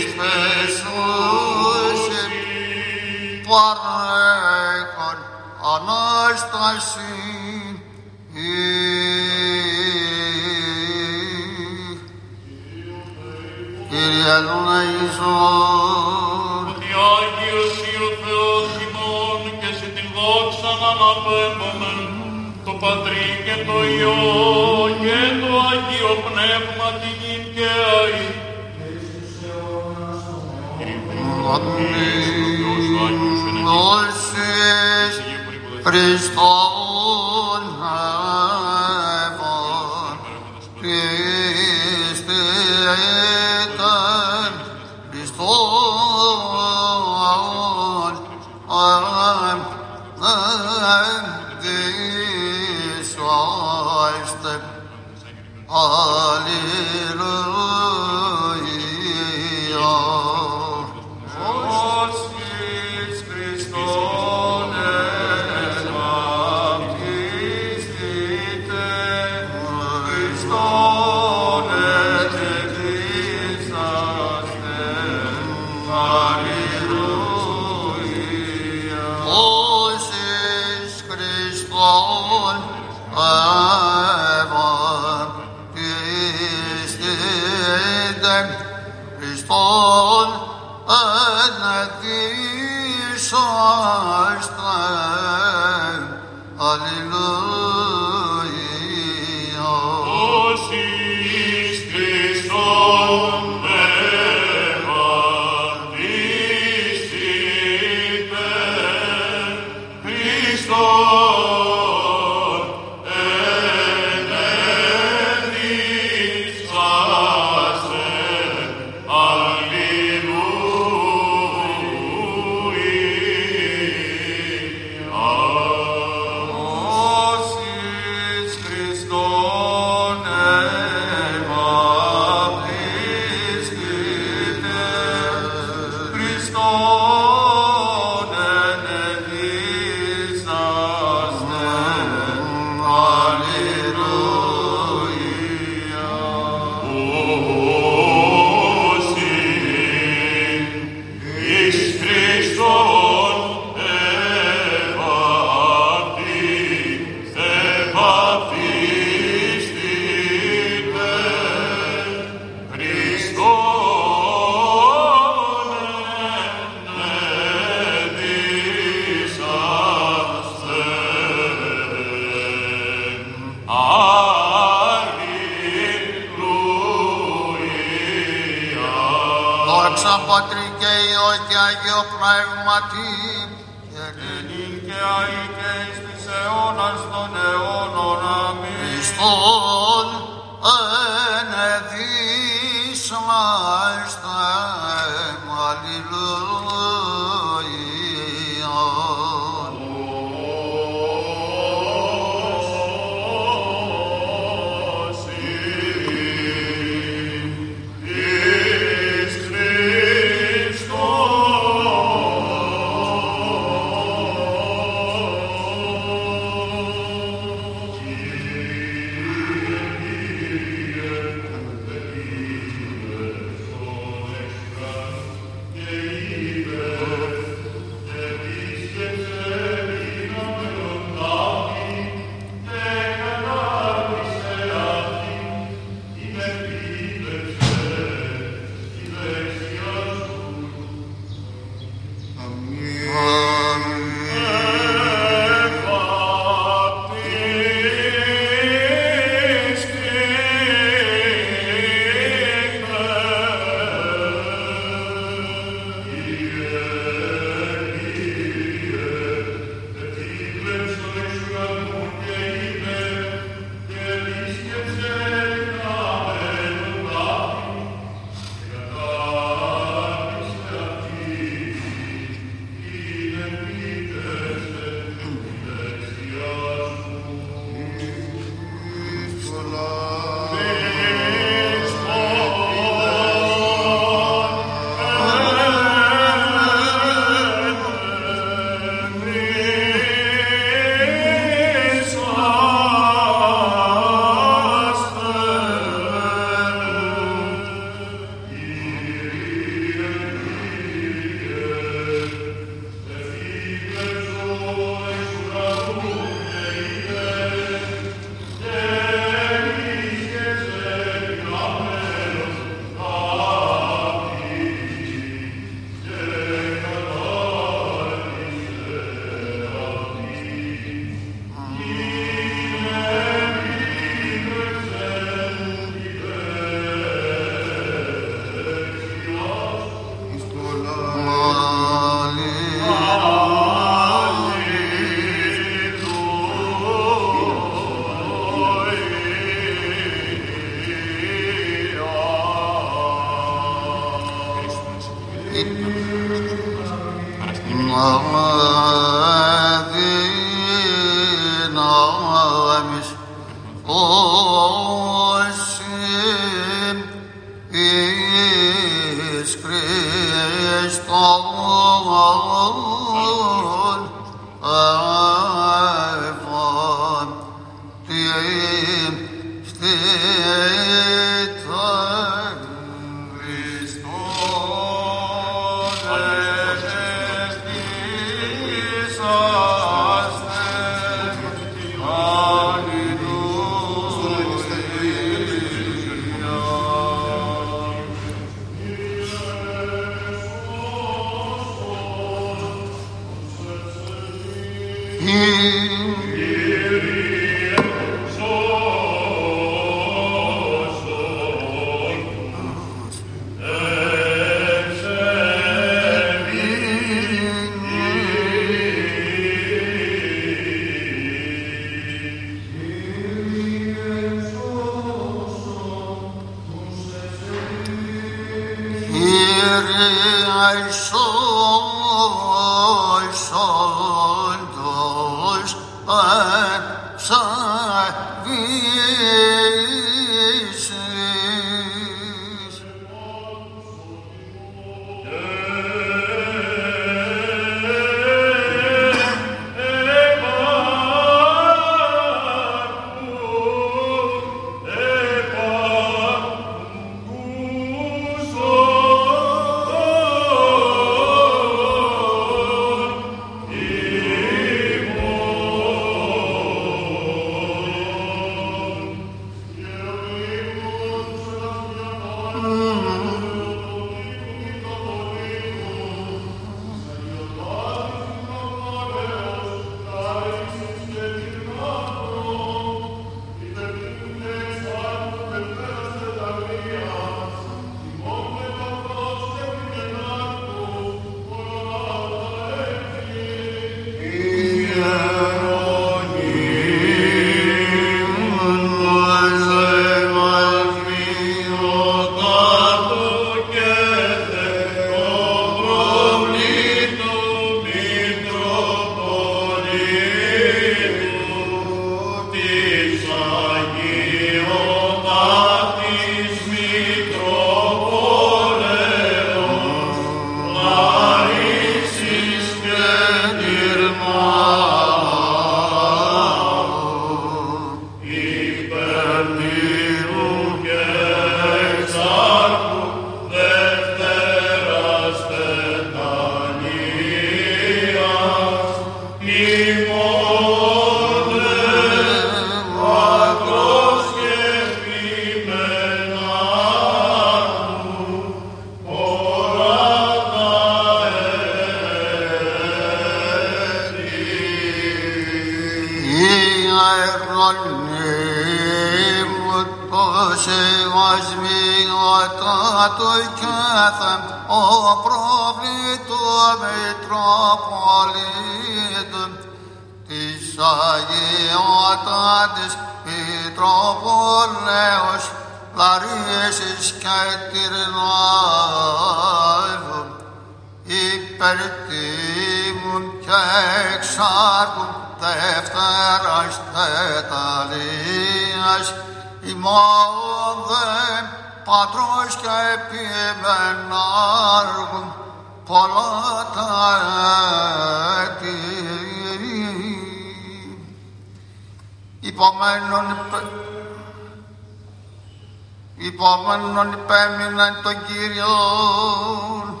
[SPEAKER 3] Υπέμειναν τον Κύριον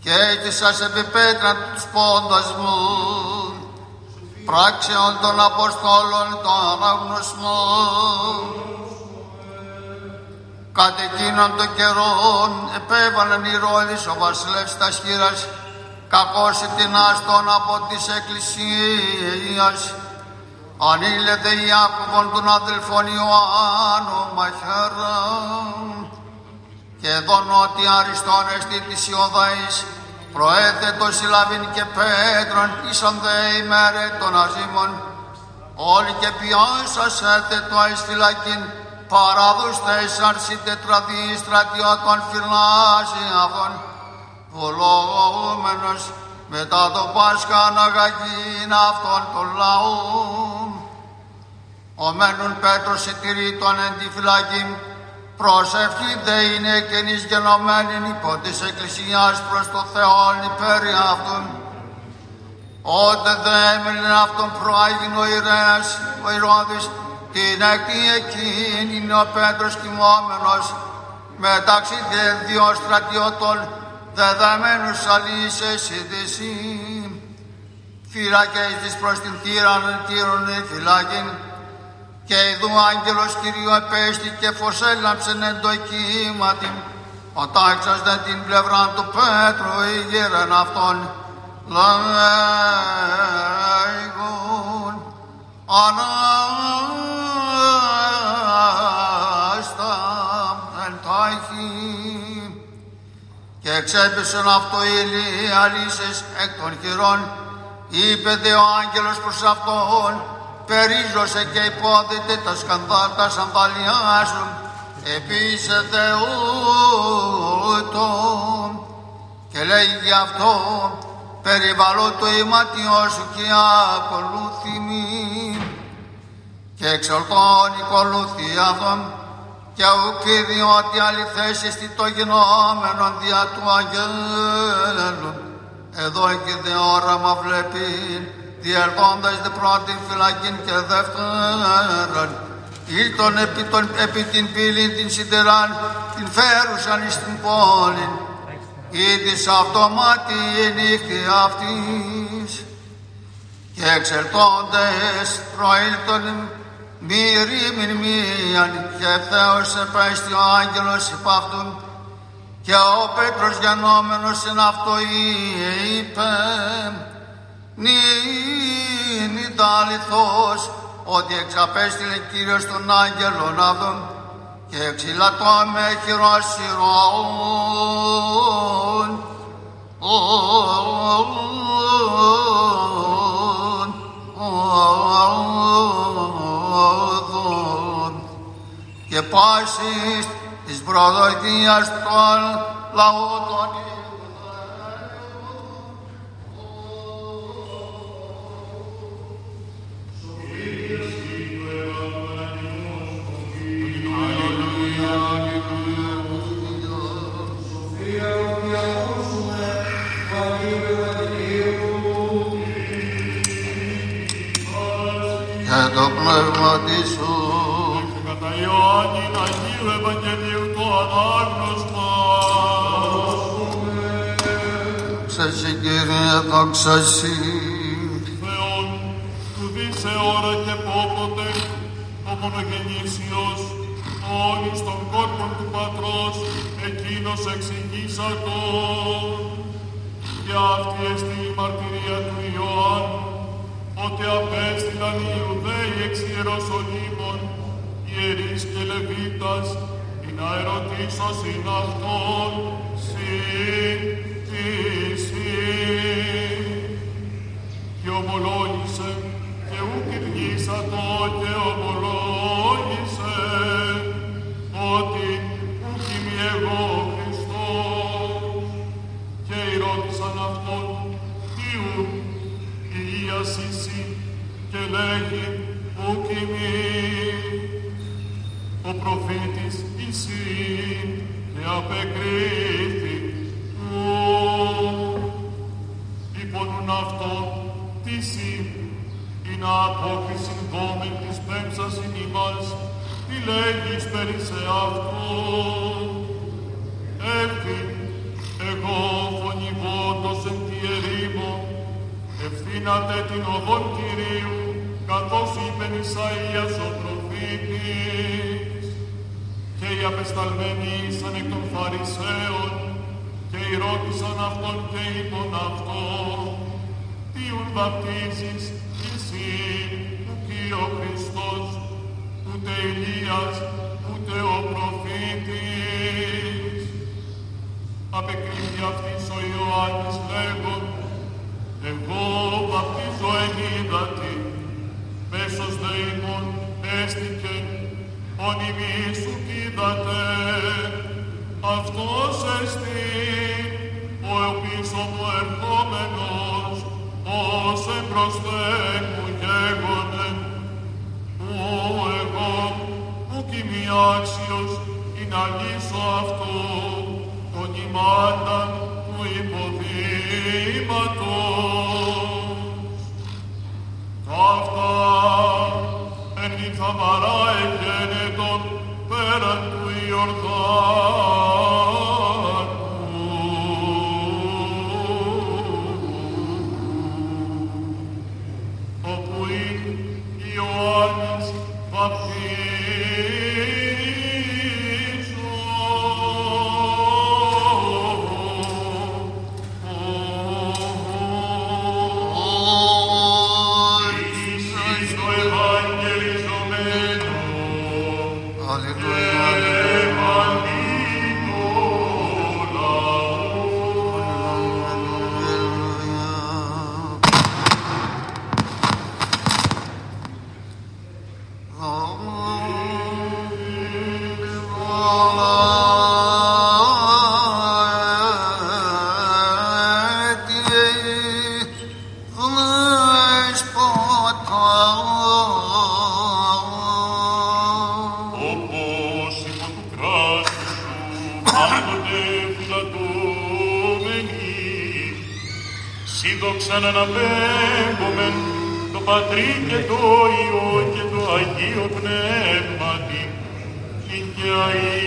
[SPEAKER 3] και έτησας επιπέτραν τους πόντας μου πράξεων των Αποστόλων των αγνωσμών. Κατ' εκείνον των καιρών επέβαλαν οι ρόδεις ο βασιλεύς τα χείρας κακός την άστον από της εκκλησίας ανήλεται Ιάκωβον των αδελφών Ιωάννου μαχαίραν και εδώ νότια αριστόν εστί της Ιωδαής προέθετο συλλαβήν και Πέτρον ίσον δε ημέρε των αζήμων όλοι και ποιάσας έθετο εις φυλακήν παράδοστε εις αρσί τετραδί στρατιώτων φυλάσσει αυτόν βολόμενος μετά το Πάσχα αναγαγήν αυτών των λαών ο μένουν Πέτρος ετηρήτων εν τη φυλακή προσευχή δε είναι καινής γενομένη υπό της Εκκλησιάς προς το Θεόν υπέρ αυτόν. Ότε δε έμεινε αυτόν προάγειν ο Ιρέας, ο Ηρώδης, την έκτη εκείνη είναι ο Πέτρος κοιμόμενος, μεταξύ δε δύο στρατιώτων δεδεμένους αλήσες είδηση. Φύλακες της προς την θύραν, τύρον φυλάκην, και ειδού άγγελος Κυρίου επέστη και φως έλαψεν εν το κύματι, οτάξας δε την πλευρά του Πέτρου ηγέραν αυτόν, λέγον ανάστα εν τάχει και εξέπεσαν αυτό οι αλήσεις εκ των χειρών, είπε δε ο άγγελος προς αυτόν, περίζωσε και υπόδειται τα σκανδάλτα σανδαλιά σου επίσε Θεούτο και λέει γι' αυτό περιβαλλώ το ηματιό σου και ακολούθη και εξορτών ακολούθη αυτόν και ουκ διότι αληθέσεις τι το γινόμενο δια του αγγέλου. Εδώ και δε όραμα βλέπει διερθώντας δε πρώτη φυλακήν και δεύτερον, ήλτον επί, τον, επί την πύλη την σιδεράν, την φέρουσαν εις την πόλη, είδης αυτομάτι η νύχτη αυτής, και εξελτώντες προήλτον μη ρήμην μίαν, και Θεός επέστη ο άγγελος υπ' αυτούν, και ο Πέτρος γενόμενος εν αυτό είπε, νυν τα αληθώς ότι εξαπέστειλε Κύριος τον άγγελο να δουν και εξηλατώ με χειροσυρών. Και πάσης της προδοκίας των λαών των και το πνεύμα της σου
[SPEAKER 4] Κατά Ιωάννη Αγίου Ευαγγελίου το ανάγνωσμα.
[SPEAKER 3] σε σε Κύριε δόξα Συ
[SPEAKER 4] Θεόν, του δίσε ώρα και πόποτε, ο μονογεννήσιος, όλους των κόρπων του Πατρός, εκείνος εξηγήσατον. Και αυτή εστί η μαρτυρία του Ιωάννου, ότι απέστειλαν οι Ιουδαίοι εξ Ιεροσολύμων, ιερείς και Λεβίτας,
[SPEAKER 2] να ερωτήσω συν αυτόν, συ, τι, συ. Και ομολόγησε, και ουκ το και ομολόγησε, λέγει, ουκ είμαι ο προφήτης Ισή και απεκρίθη ου υπονούν αυτό τι σύ είναι απόκριση δόμην της πέμψας in ημάς τι λέγεις περί σε αυτό. Έρθει εγώ φωνηβόντος εν τη ερήμο ευθύνατε την οδόν Κυρίου καθώς είπε Ισαΐας ο προφήτης και οι απεσταλμένοι ήσαν εκ των Φαρισαίων και ρώτησαν αυτόν και είπαν αυτό τι ουν βαπτίζεις εσύ ουκ ο Χριστός ούτε Ηλίας ούτε ο προφήτης. Απεκρίθη αυτής ο Ιωάννης λέγον εγώ βαπτίζω εν ύδατη μέσος δεήμων έστηκε ον ημί σου κοίτατε αυτός εστί ο επίσω μου ερχόμενος ως εμπροσθέν μου γέγονε. Ο εγώ ουκ είμαι άξιος ή να λύσω αυτό τον ημάντα του υποδήματος Αυτά εν η θαμαρά εγένετον πέραν του Πατρί και το Υιό και το Αγίο Πνεύματι, και αεί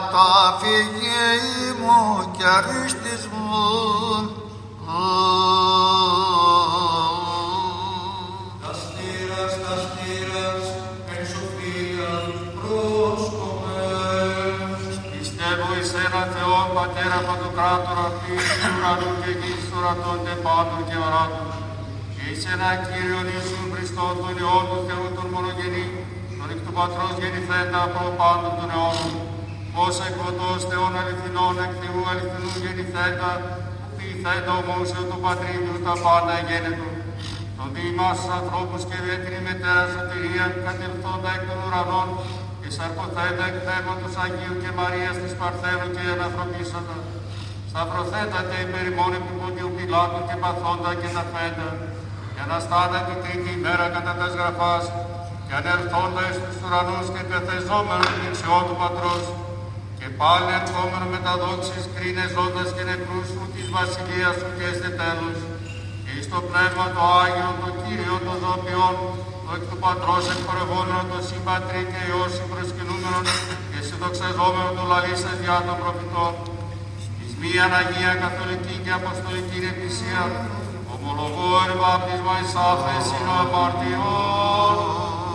[SPEAKER 3] τη καταφυγή μου και ρίστης μου.
[SPEAKER 5] Αστήρας, αστήρας, εν σοφία πρόσκομες.
[SPEAKER 6] Πιστεύω εις ένα Θεό Πατέρα Παντοκράτορα, Θεός του ουρανού και γης του ρατώνται πάντων και οράτων. Και εις ένα Κύριον Ιησούν Χριστόν, τον Υιόν του Θεού τον μονογενή, τον εκ του Πατρός γεννηθέντα προ πάντων των αιώνων. Ως εκβοτός Θεών αληθινών, εκ Θεού αληθινού γεννηθέντα, ποιηθέντα ομόσιο του Πατρίδιου τα πάντα εγένετο.
[SPEAKER 4] το δήμας ανθρώπους και την μετέρα σωτηρία κατελθόντα εκ των ουρανών και σαρκοθέντα εκ πνεύματος Αγίου και Μαρίας της Παρθένου και ανθρωπίσαντα. Σταυροθέτατε υπερημών επί Ποντιού Πιλάτου και παθόντα και τα φέντα και αναστάτα την τρίτη ημέρα κατά τας γραφάς και ανερθόντα εις τους ουρανούς και τεθεζόμενο την δεξιό του Πατρός και πάλι ερχόμενο με τα δόξης κρίνε ζώντας και νεκρούς σου της βασιλείας σου και εστε τέλος. Και εις το πνεύμα το Άγιο, το Κύριο των Ζωπιών, το εκ του Πατρός εκπορευόμενο το συμπατρί και Υιός συμπροσκυνούμενον και συνδοξαζόμενο το λαλήσας για των προφητών. Εις μίαν Αγία Καθολική και Αποστολική Εκκλησία ομολογώ εν βάπτισμα εις άφεσιν ο αμαρτιών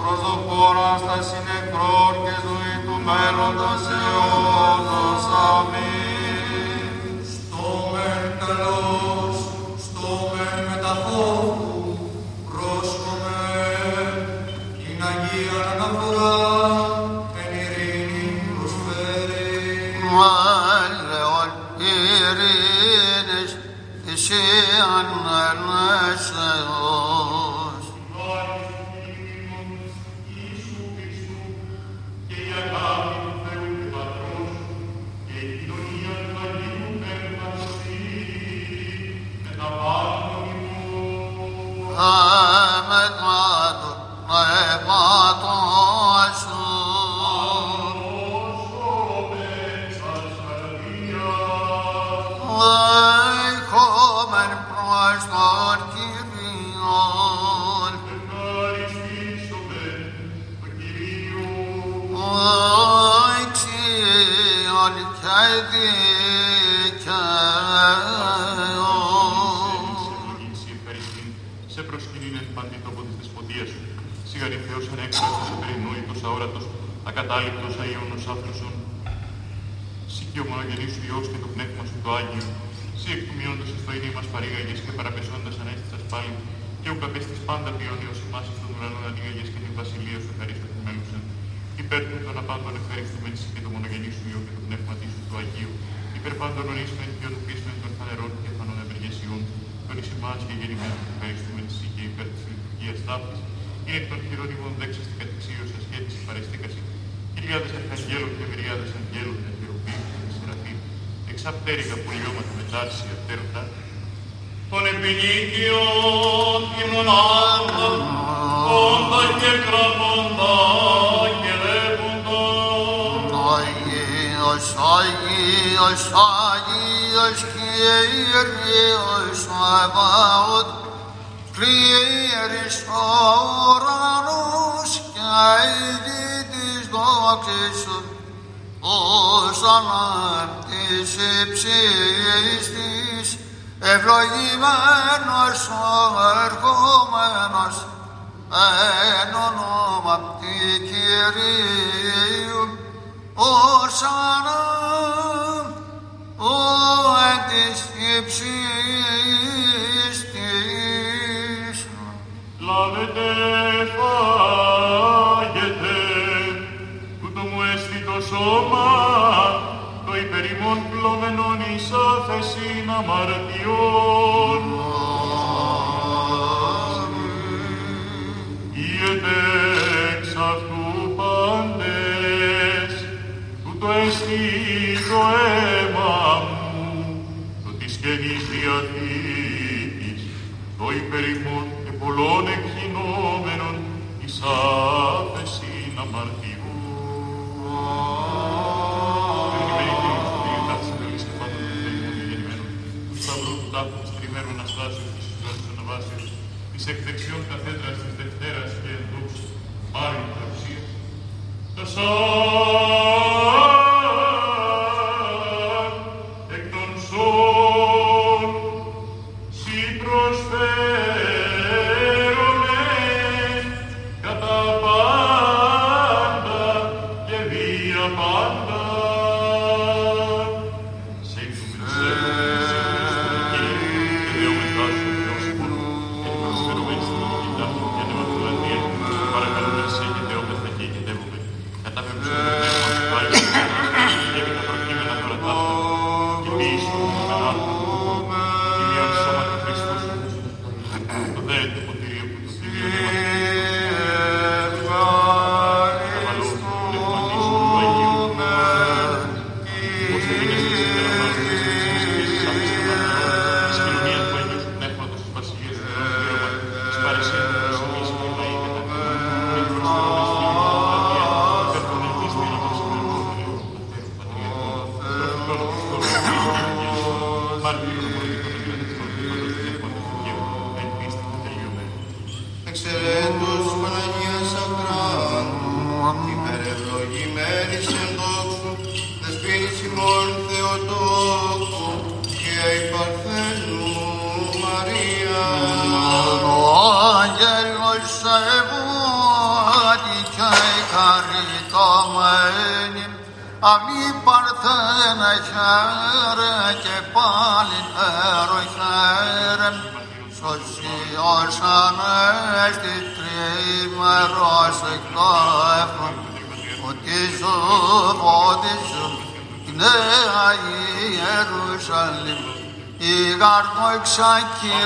[SPEAKER 4] προσδοκόρα στα συνεκρών και ζωή του μέλλοντος αιώνος. Αμήν.
[SPEAKER 5] Στο μεν καλός, στο μεν μεταφόρου, πρόσκομε την Αγία αναφορά, εν ειρήνη προσφέρει.
[SPEAKER 3] Μάλλον ειρήνης εσύ ανέσεως.
[SPEAKER 4] Ημών.
[SPEAKER 3] Αμετά το πνεύματος
[SPEAKER 4] αόρατος, ακατάληπτος, αΐωνος, άφροσον. Συ και ο μονογενής σου Υιός και το πνεύμα σου το Άγιο. Συ εκπλημιώντας εις το ειρήνη μας παρήγαγες και παραπεσώντας ανέστησας πάλι. Και ο καπέστης πάντα ποιόνιος ημάς εις των ουρανών ανοίγαγες και την βασιλεία σου ευχαρίστω του μέλουσεν. Υπέρ του των απάντων ευχαριστούμεν συ και το μονογενή σου Υιό και το πνεύμα σου του Αγίου. Υπέρ πάντων ορίσμεν και ονοπίσμεν των φανερών και φανών ευεργεσιών. Τον εις ημάς και γεννημένων ευχαριστούμεν συ και υπέρ της λειτουργίας ταύτης. Είναι εκ των χειρονίμων δέξας την κατεξίωσα σχέτης παρεστήκαση. Χιλιάδες αρχαγγέλων και μυριάδες αγγέλων, εχειροποίητων και σεραφείμ. Εξαπτέρικα πολιώματα με τάρση ευτέροντα. Των επινίκιων υμνών όντα και κρατώντα και λέγοντας.
[SPEAKER 3] Αγίος, Αγίος, Αγίος Κύριος Σαββαώτ, πλήρης ο ουρανός και είδη της δόξης σου, όσαναν της υψής της, ευλογημένος ο ερχόμενος, εν ονόματι Κυρίου, Ωσανά, ο εν της υψής
[SPEAKER 4] Λάβετε, φάγετε, τούτο μου έστι το σώμα, το υπερημών πλωμένον εις άφεσιν αμαρτιών. Ιετε εξ αυτού πάντες, τούτο έστι το αίμα μου, το της καινής διαθήκης, το υπερημών και πολλών εκχυνόμενων εις άφεσιν αμαρτιών. Περιμένει Κύριε σου, Κύριε τάφης εντολής και πάντων των Θεήμων και γεννημένων, του σταυρού του τάφου της τριμέρου Αναστάσεως της Ιησούς της Αναβάσεως, της εκδεξιών καθέδρας της Δευτέρας και εντός Μάριου Τραυσίας, τα σαν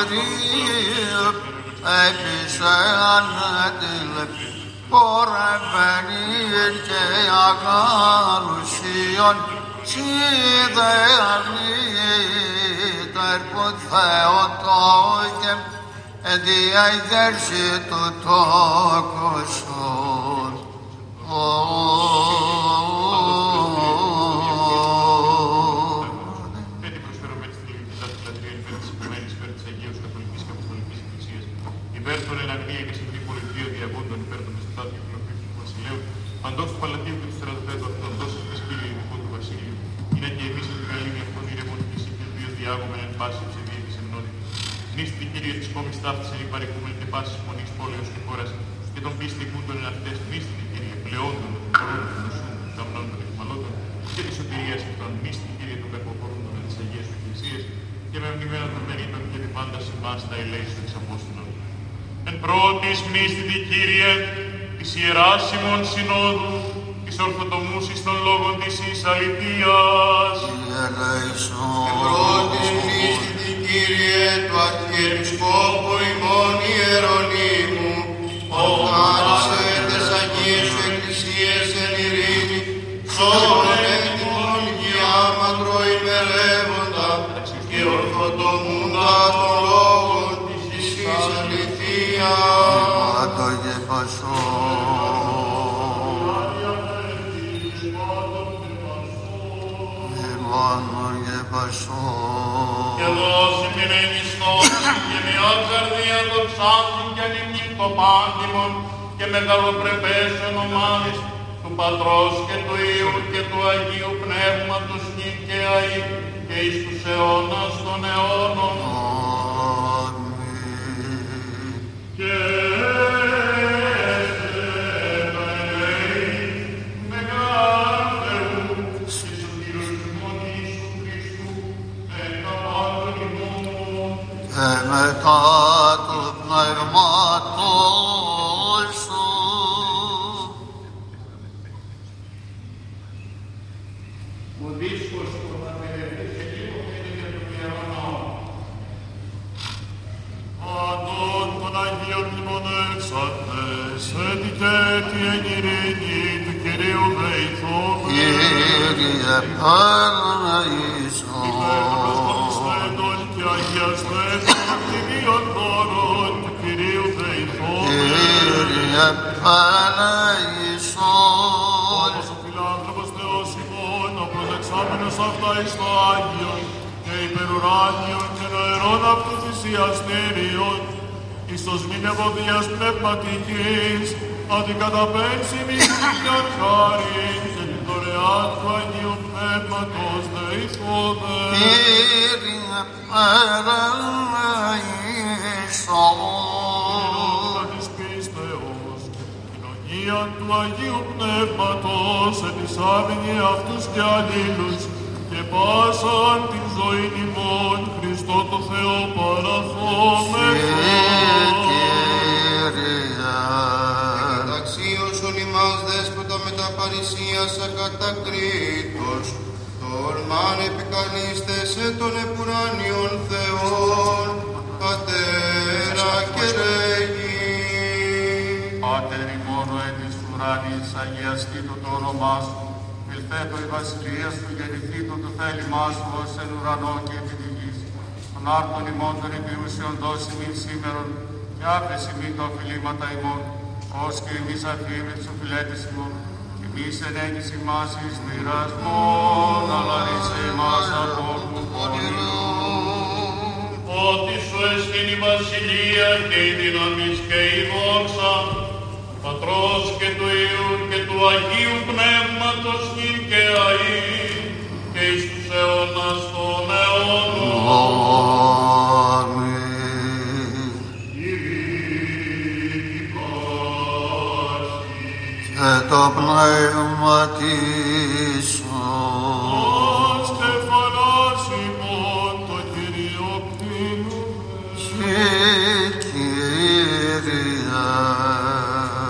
[SPEAKER 4] kirib ebsen edilip Kore benirce yakar şiyon Şideyerli terput feotoykem Ediyeyzer şi tutokoşun Oh ταύτισε η παρικούμενη και πάση μονή πόλεως και χώρας και τον πίστη κούντων εν αυτέ νύστη κύριε πλεόντων των χωρών των νοσούν, των καμνών των εχμαλώτων και τη σωτηρία αυτών νύστη κύριε των κακοφορούντων τη Αγίας του Εκκλησίας και με μνημένα των μερίτων και την πάντα σε εμά τα ελέησον εξ Απόστολων. Εν πρώτης μνήστητη Κύριε, της Ιεράς ημών Συνόδου, της ορθοτομούσης των λόγων της εις αληθείας,
[SPEAKER 7] Πρώτης μνήστητη Κύριε του Αρχιεπισκόπου ημών Ιερονίμου, οφάρισε τες Αγίες σου Εκκλησίες εν ειρήνη, σώμον έτοιμον γιάματρο ημερεύοντα και ορθοτομούντα των λόγων της εις αληθείας.
[SPEAKER 3] Άτογε πασό. Εμάνογε πασό.
[SPEAKER 2] και δώσει μην ενιστώσει και μια καρδία το ψάχνει και ανοιχτή το πάντιμον και μεγαλοπρεπές ονομάδες του Πατρός και του Υιού και του Αγίου Πνεύματος νυν και αεί και εις τους αιώνας των αιώνων
[SPEAKER 3] Αμήν.
[SPEAKER 2] και
[SPEAKER 3] και μετά του πνεύματος σου.
[SPEAKER 2] Ο δίσκος που θα περιεχθεί σε λίγο είναι για τον Ιερό Ναό.
[SPEAKER 4] Αντών των Αγίων μνημονεύσαντες, έτυχε τη εν ειρήνη του Κυρίου Δεϊθών,
[SPEAKER 3] Κύριε Παναγίσο.
[SPEAKER 4] Υπερπροσπονισμένων και αγιαστές των κτηνίων δώρων του Κυρίου Δεϊθών,
[SPEAKER 3] Κύριε Παναγίσο.
[SPEAKER 4] όπως ο φιλάνθρωπος Θεός ημών, ο προσεξάμενος αυτά εις το Άγιον και υπερουράνιον και νοερών αυτού θυσιαστήριον, εις το σμήν ευωδίας πνευματικής, αντικαταπέμψει μη την χάρη και την δωρεάν του Αγίου Πνεύματος δεηθόδε.
[SPEAKER 3] Κύριε Παναγίσο.
[SPEAKER 4] της πίστεως, κοινωνία του Αγίου Πνεύματος, ετισάμενοι αυτούς και αλλήλους, και πάσαν την ζωή ημών, Χριστό το Θεό παραθόμεθα.
[SPEAKER 7] Μεταξύ όσων ημάς δέσποτα με τα παρησίας ακατακρίτως, τολμάν επικαλείστε σε των επουράνιων Θεών, Πατέρα και Ρέγι.
[SPEAKER 2] Πάτερ ημών ο εν της ουράνης, αγιαστήτω το όνομά σου, ελθέτω η βασιλεία σου, γεννηθήτω το θέλημά σου, ως εν ουρανό και επί τη γης. Τον άρτον ημών των επιούσεων δώσει μην σήμερον, και άφεση μην τα οφειλήματα ημών, ως και εμείς αφήμοι τους οφειλέτες ημών. Εμείς ενέγγις ημάς εις μοιρασμόν, αλλά ρίσε ημάς από του πονηρού. Ότι σου εστίν η βασιλεία και η δύναμη και η δόξα, του Πατρός και του Υιού και του Αγίου Πνεύματος νυν και αεί, και εις τους αιώνας των αιώνων.
[SPEAKER 7] Και το πνεύμα της
[SPEAKER 2] Στεφανάς ημών το Κύριο κτίνουμε.
[SPEAKER 7] Κύριε.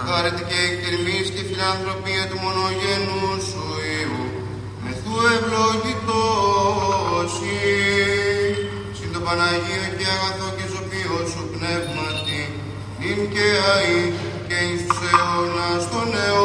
[SPEAKER 3] Χάρητη και εκτιμής και φιλανθρωπία του μονογενού σου Υιού, μεθού ευλογητός ή, συν το Παναγίο και αγαθό και ζωπίο σου πνεύματι, νυν και αΐ και εις τους αιώνας των αιώνων.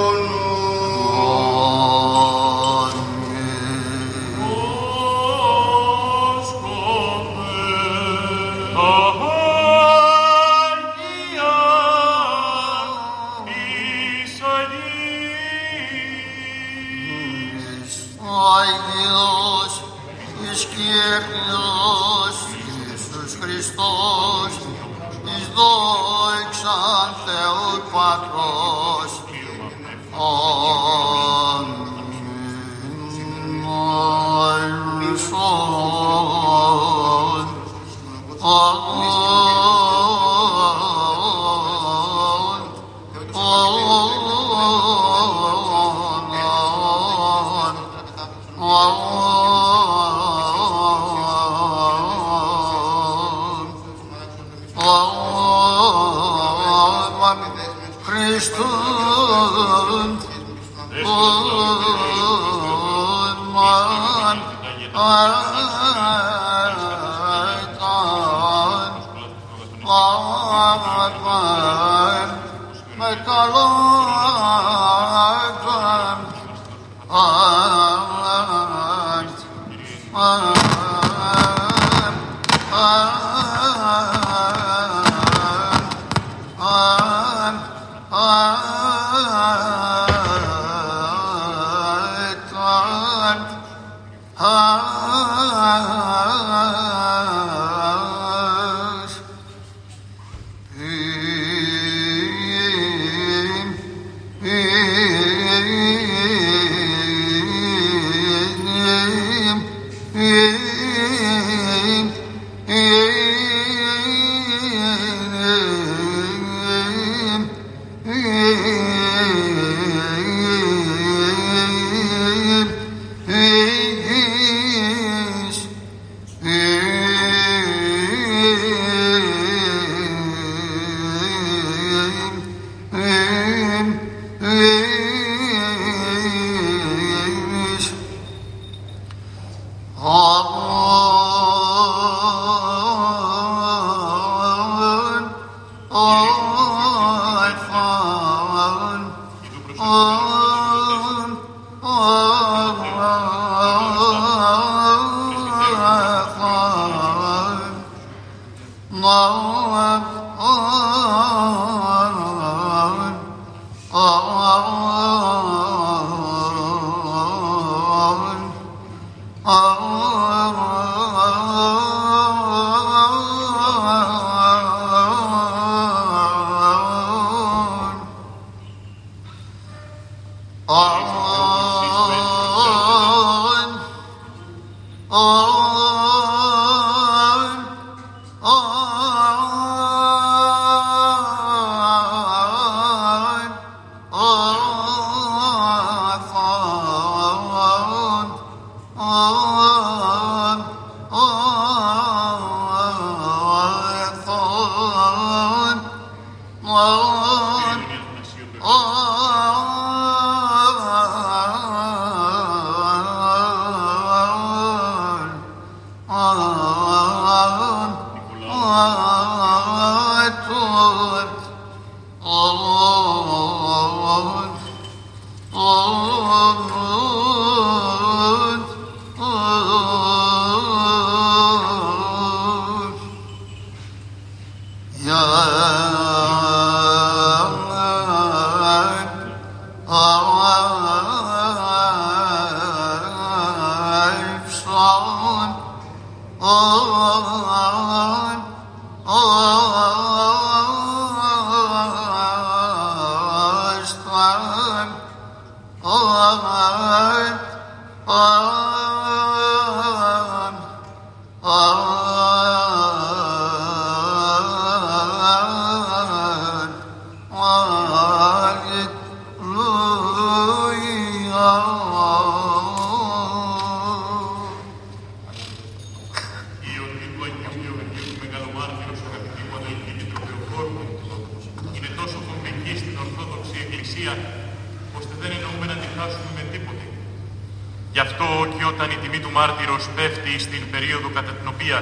[SPEAKER 4] Μάρτυρος πέφτει στην περίοδο κατά την οποία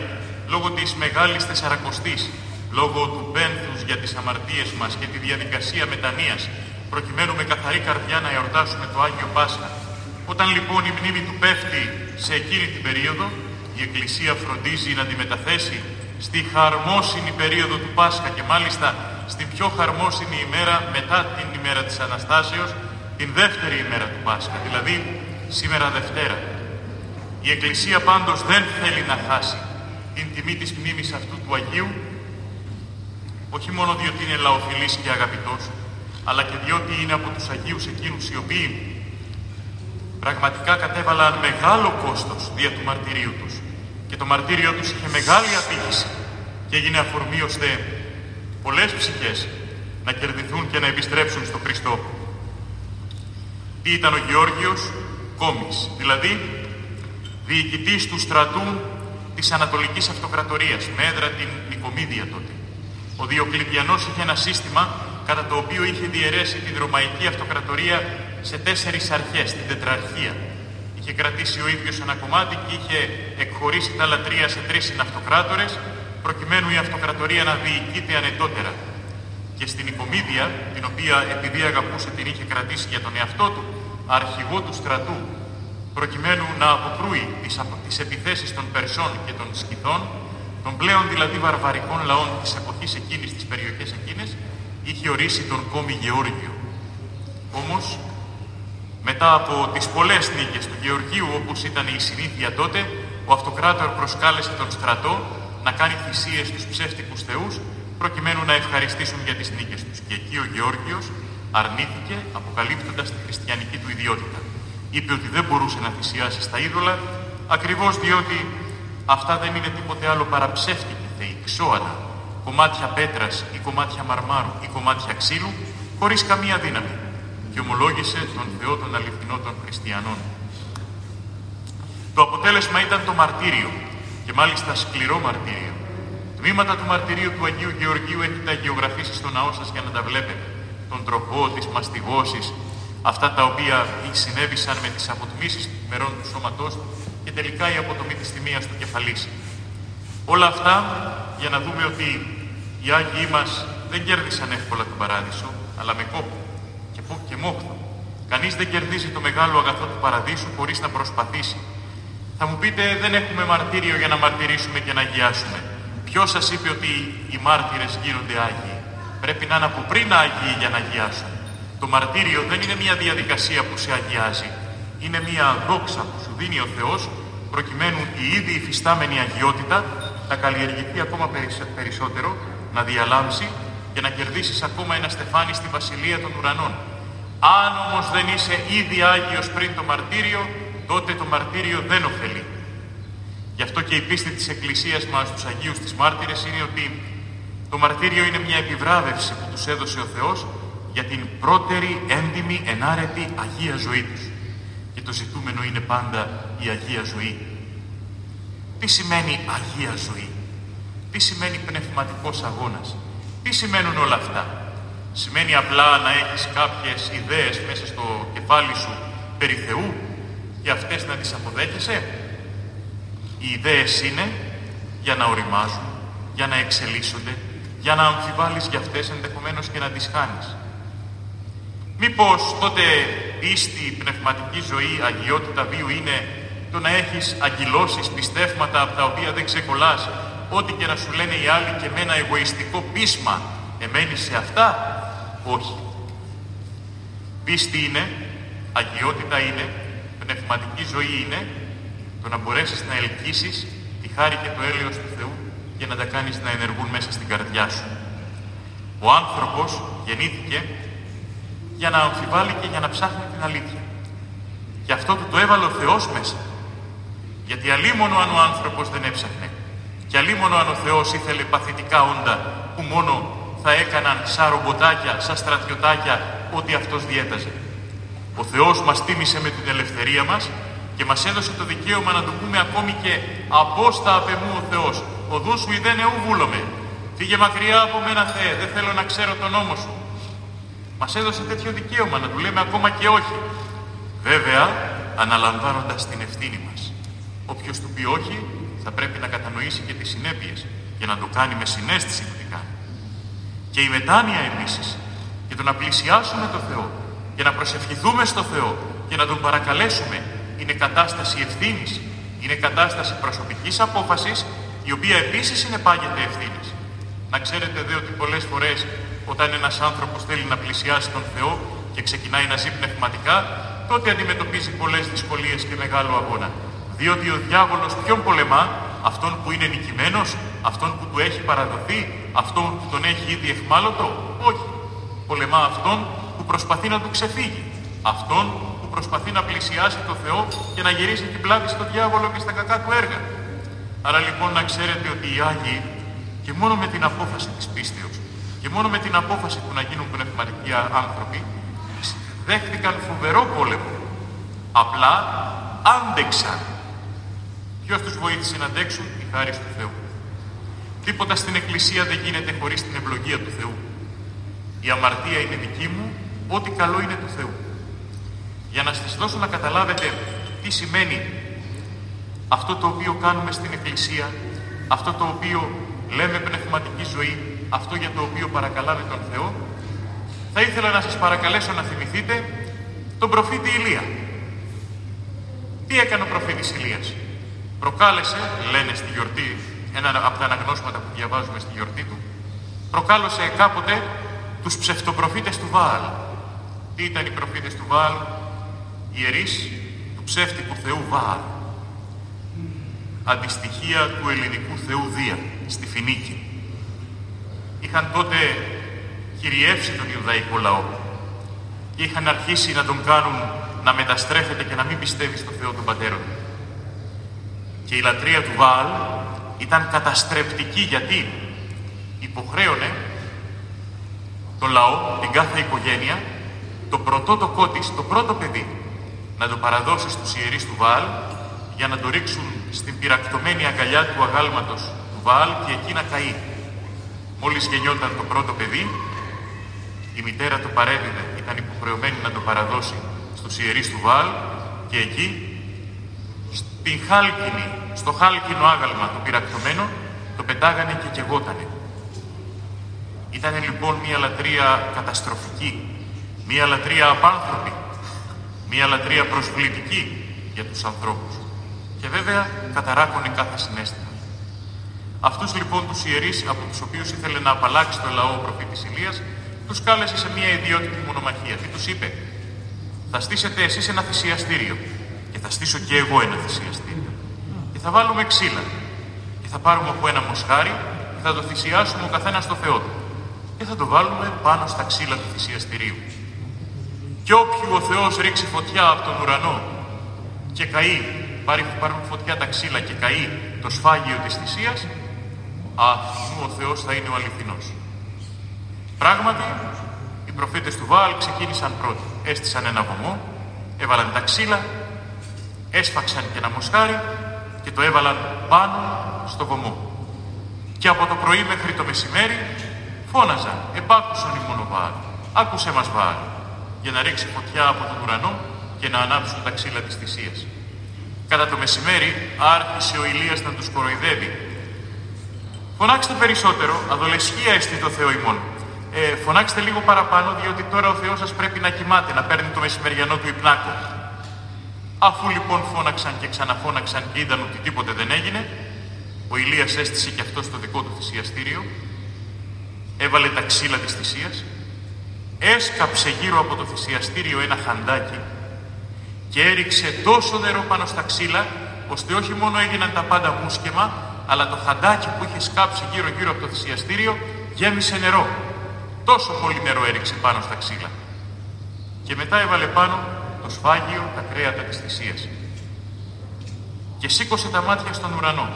[SPEAKER 4] λόγω της μεγάλης τεσσαρακοστής, λόγω του πένθους για τις αμαρτίες μας και τη διαδικασία μετανοίας, προκειμένου με καθαρή καρδιά να εορτάσουμε το Άγιο Πάσχα. Όταν λοιπόν η μνήμη του πέφτει σε εκείνη την περίοδο, η Εκκλησία φροντίζει να τη μεταθέσει στη χαρμόσυνη περίοδο του Πάσχα και μάλιστα στην πιο χαρμόσυνη ημέρα μετά την ημέρα της Αναστάσεως, την δεύτερη ημέρα του Πάσχα, δηλαδή σήμερα Δευτέρα. Η Εκκλησία πάντως δεν θέλει να χάσει την τιμή της μνήμης αυτού του Αγίου, όχι μόνο διότι είναι λαοφιλής και αγαπητός, αλλά και διότι είναι από τους Αγίους εκείνους οι οποίοι πραγματικά κατέβαλαν μεγάλο κόστος δια του μαρτυρίου τους και το μαρτύριο τους είχε μεγάλη απήχηση και έγινε αφορμή ώστε πολλές ψυχές να κερδιθούν και να επιστρέψουν στο Χριστό. Τι ήταν ο Γεώργιος; Κόμης, δηλαδή διοικητής του στρατού της Ανατολικής Αυτοκρατορίας, με έδρα την Νικομίδια τότε. Ο Διοκλητιανός είχε ένα σύστημα κατά το οποίο είχε διαιρέσει την Ρωμαϊκή Αυτοκρατορία σε τέσσερις αρχές, την τετραρχία. Είχε κρατήσει ο ίδιος ένα κομμάτι και είχε εκχωρήσει τα άλλα τρία σε τρεις συναυτοκράτορες, προκειμένου η αυτοκρατορία να διοικείται ανετότερα. Και στην Οικομίδια, την οποία επειδή αγαπούσε την είχε κρατήσει για τον εαυτό του, αρχηγό του στρατού, προκειμένου να αποκρούει τις, απο... τις επιθέσεις των Περσών και των Σκυθών, των πλέον δηλαδή βαρβαρικών λαών της εποχής εκείνης, της περιοχές εκείνες, είχε ορίσει τον κόμι Γεώργιο. Όμως, μετά από τις πολλές νίκες του Γεωργίου, όπως ήταν η συνήθεια τότε, ο αυτοκράτορ προσκάλεσε τον στρατό να κάνει θυσίες στους ψεύτικους θεούς, προκειμένου να ευχαριστήσουν για τις νίκες τους. Και εκεί ο Γεώργιος αρνήθηκε, αποκαλύπτοντας τη χριστιανική του ιδιότητα. Είπε ότι δεν μπορούσε να θυσιάσει στα είδωλα, ακριβώς διότι αυτά δεν είναι τίποτε άλλο παρά ψεύτικοι θεοί, ξώανα, κομμάτια πέτρας ή κομμάτια μαρμάρου ή κομμάτια ξύλου, χωρίς καμία δύναμη. Και ομολόγησε τον Θεό των αληθινών των χριστιανών. Το αποτέλεσμα ήταν το μαρτύριο, και μάλιστα σκληρό μαρτύριο. Τμήματα του μαρτυρίου του Αγίου Γεωργίου έχετε αγιογραφήσει στο ναό σας για να τα βλέπετε. Τον τροπό, τις μαστιγώσεις, αυτά τα οποία συνέβησαν με τις αποτμήσεις των μερών του σώματός του και τελικά η αποτομή της τιμίας του κεφαλής. Όλα αυτά για να δούμε ότι οι Άγιοι μας δεν κέρδισαν εύκολα τον Παράδεισο, αλλά με κόπο και, και μόχθο. Κανείς δεν κερδίζει το μεγάλο αγαθό του Παραδείσου χωρίς να προσπαθήσει. Θα μου πείτε, δεν έχουμε μαρτύριο για να μαρτυρήσουμε και να αγιάσουμε. Ποιος σας είπε ότι οι μάρτυρες γίνονται Άγιοι; Πρέπει να είναι από πριν Άγιοι για να αγιάσουν. Το μαρτύριο δεν είναι μια διαδικασία που σε αγιάζει. Είναι μια δόξα που σου δίνει ο Θεός προκειμένου η ήδη υφιστάμενη αγιότητα να καλλιεργηθεί ακόμα περισσότερο, να διαλάμψει και να κερδίσεις ακόμα ένα στεφάνι στη Βασιλεία των Ουρανών. Αν όμως δεν είσαι ήδη Άγιος πριν το μαρτύριο, τότε το μαρτύριο δεν ωφελεί. Γι' αυτό και η πίστη της Εκκλησίας μας στους Αγίους της Μάρτυρες είναι ότι το μαρτύριο είναι μια επιβράβευση που τους έδωσε ο Θεός για την πρώτερη, έντιμη, ενάρετη Αγία ζωή τους. Και το ζητούμενο είναι πάντα η Αγία ζωή. Τι σημαίνει Αγία ζωή; Τι σημαίνει πνευματικός αγώνας; Τι σημαίνουν όλα αυτά; Σημαίνει απλά να έχεις κάποιες ιδέες μέσα στο κεφάλι σου περί Θεού και αυτές να τις αποδέχεσαι; Οι ιδέες είναι για να οριμάζουν, για να εξελίσσονται, για να αμφιβάλλεις για αυτές ενδεχομένως και να τις χάνεις. Μήπως τότε πίστη, πνευματική ζωή, αγιότητα βίου είναι το να έχεις αγγυλώσεις, πιστεύματα από τα οποία δεν ξεκολλάς, ό,τι και να σου λένε οι άλλοι και με ένα εγωιστικό πείσμα, εμένεις σε αυτά, όχι. Πίστη είναι, αγιότητα είναι, πνευματική ζωή είναι το να μπορέσεις να ελκύσεις τη χάρη και το έλεος του Θεού και να τα κάνεις να ενεργούν μέσα στην καρδιά σου. Ο άνθρωπος γεννήθηκε για να αμφιβάλλει και για να ψάχνει την αλήθεια. Και αυτό του το έβαλε ο Θεός μέσα. Γιατί αλίμονο αν ο άνθρωπος δεν έψαχνε και αλίμονο αν ο Θεός ήθελε παθητικά όντα που μόνο θα έκαναν σαν ρομποτάκια, σαν στρατιωτάκια ό,τι αυτός διέταζε. Ο Θεός μας τίμησε με την ελευθερία μας και μας έδωσε το δικαίωμα να του πούμε ακόμη και «Απόστα απ' εμού ο Θεός, οδού σου ιδέν εού βούλομαι, φύγε μακριά από μένα Θεέ, δεν θέλω να ξέρω τον νόμο σου». Μας έδωσε τέτοιο δικαίωμα να του λέμε ακόμα και όχι. Βέβαια, αναλαμβάνοντας την ευθύνη μας. Όποιος του πει όχι, θα πρέπει να κατανοήσει και τις συνέπειες και να το κάνει με συνέστηση που την κάνει. Και η μετάνοια επίσης, και το να πλησιάσουμε το Θεό και να προσευχηθούμε στο Θεό και να τον παρακαλέσουμε είναι κατάσταση ευθύνης, είναι κατάσταση προσωπικής απόφασης η οποία επίσης είναι πάγεται ευθύνης. Να ξέρετε δε ότι πολλές φορές όταν ένας άνθρωπος θέλει να πλησιάσει τον Θεό και ξεκινάει να ζει πνευματικά, τότε αντιμετωπίζει πολλές δυσκολίες και μεγάλο αγώνα. Διότι ο διάβολος ποιον πολεμά, αυτόν που είναι νικημένος, αυτόν που του έχει παραδοθεί, αυτόν που τον έχει ήδη εχμάλωτο; Όχι. Πολεμά αυτόν που προσπαθεί να του ξεφύγει. Αυτόν που προσπαθεί να πλησιάσει το Θεό και να γυρίσει την πλάτη στον διάβολο και στα κακά του έργα. Άρα λοιπόν να ξέρετε ότι οι Άγιοι και μόνο με την απόφαση της πίστεως και μόνο με την απόφαση του να γίνουν πνευματικοί άνθρωποι δέχτηκαν φοβερό πόλεμο. Απλά άντεξαν. Ποιος τους βοήθησε να αντέξουν, η χάρη του Θεού. Τίποτα στην Εκκλησία δεν γίνεται χωρίς την ευλογία του Θεού. Η αμαρτία είναι δική μου, ό,τι καλό είναι του Θεού. Για να σας δώσω να καταλάβετε τι σημαίνει αυτό το οποίο κάνουμε στην Εκκλησία, αυτό το οποίο λέμε πνευματική ζωή, αυτό για το οποίο παρακαλάμε τον Θεό, θα ήθελα να σας παρακαλέσω να θυμηθείτε τον προφήτη Ηλία. Τι έκανε ο προφήτης Ηλίας; Προκάλεσε, λένε στη γιορτή, ένα από τα αναγνώσματα που διαβάζουμε στη γιορτή του, προκάλεσε κάποτε τους ψευτοπροφήτες του Βάαλ. Τι ήταν οι προφήτες του Βάαλ, οι ιερείς του ψεύτικου θεού Βάαλ. Αντιστοιχεία του ελληνικού θεού Δία, στη Φινίκη. Είχαν τότε κυριεύσει τον Ιουδαϊκό λαό και είχαν αρχίσει να τον κάνουν να μεταστρέφεται και να μην πιστεύει στο Θεό των πατέρων του. Και η λατρεία του Βάαλ ήταν καταστρεπτική γιατί υποχρέωνε το λαό, την κάθε οικογένεια, το πρωτότοκό της, το πρώτο παιδί, να το παραδώσει στους ιερείς του Βάαλ για να το ρίξουν στην πυρακτωμένη αγκαλιά του αγάλματος του Βάαλ και εκεί να καεί. Μόλις γεννιόταν το πρώτο παιδί, η μητέρα το παρέδιδε, ήταν υποχρεωμένη να το παραδώσει στους ιερείς του Βάαλ και εκεί, στην χάλκινη, στο χάλκινο άγαλμα το πυρακτωμένο, το πετάγανε και κεγότανε. Ήταν λοιπόν μια λατρεία καταστροφική, μια λατρεία απάνθρωπη, μια λατρεία προσβλητική για τους ανθρώπους. Και βέβαια καταράκωνε κάθε συνέστημα. Αυτούς λοιπόν τους ιερείς από τους οποίους ήθελε να απαλλάξει το λαό ο προφήτης Ηλίας, τους κάλεσε σε μια ιδιότυπη μονομαχία. Τι τους είπε, θα στήσετε εσείς ένα θυσιαστήριο και θα στήσω και εγώ ένα θυσιαστήριο. Και θα βάλουμε ξύλα και θα πάρουμε από ένα μοσχάρι και θα το θυσιάσουμε ο καθένας στο Θεό του. Και θα το βάλουμε πάνω στα ξύλα του θυσιαστηρίου. Και όποιου ο Θεός ρίξει φωτιά από τον ουρανό και καεί, πάρει, πάρουν φωτιά τα ξύλα και καεί το σφάγιο της θυσίας, αυτού ο Θεός θα είναι ο αληθινός. Πράγματι, οι προφήτες του Βάλ ξεκίνησαν πρώτοι. Έστησαν ένα βωμό, έβαλαν τα ξύλα, έσφαξαν και ένα μοσχάρι και το έβαλαν πάνω στο βωμό. Και από το πρωί μέχρι το μεσημέρι φώναζαν, επάκουσαν οι μόνο Βάαλ, άκουσε μας Βάαλ, για να ρίξει φωτιά από τον ουρανό και να ανάψουν τα ξύλα της θυσίας. Κατά το μεσημέρι άρχισε ο Ηλίας να τους κοροϊδεύει. Φωνάξτε περισσότερο, αδολεσχία εστί το Θεό ημών ε, φωνάξτε λίγο παραπάνω, διότι τώρα ο Θεός σας πρέπει να κοιμάται, να παίρνει το μεσημεριανό του υπνάκο. Αφού λοιπόν φώναξαν και ξαναφώναξαν και είδαν ότι τίποτε δεν έγινε, ο Ηλίας έστησε και αυτό στο δικό του θυσιαστήριο, έβαλε τα ξύλα της θυσίας, έσκαψε γύρω από το θυσιαστήριο ένα χαντάκι και έριξε τόσο νερό πάνω στα ξύλα, ώστε όχι μόνο έγιναν τα πάντα μουσκεμα, αλλά το χαντάκι που είχε σκάψει γύρω-γύρω από το θυσιαστήριο γέμισε νερό. Τόσο πολύ νερό έριξε πάνω στα ξύλα. Και μετά έβαλε πάνω το σφάγιο, τα κρέατα της θυσίας. Και σήκωσε τα μάτια στον ουρανό.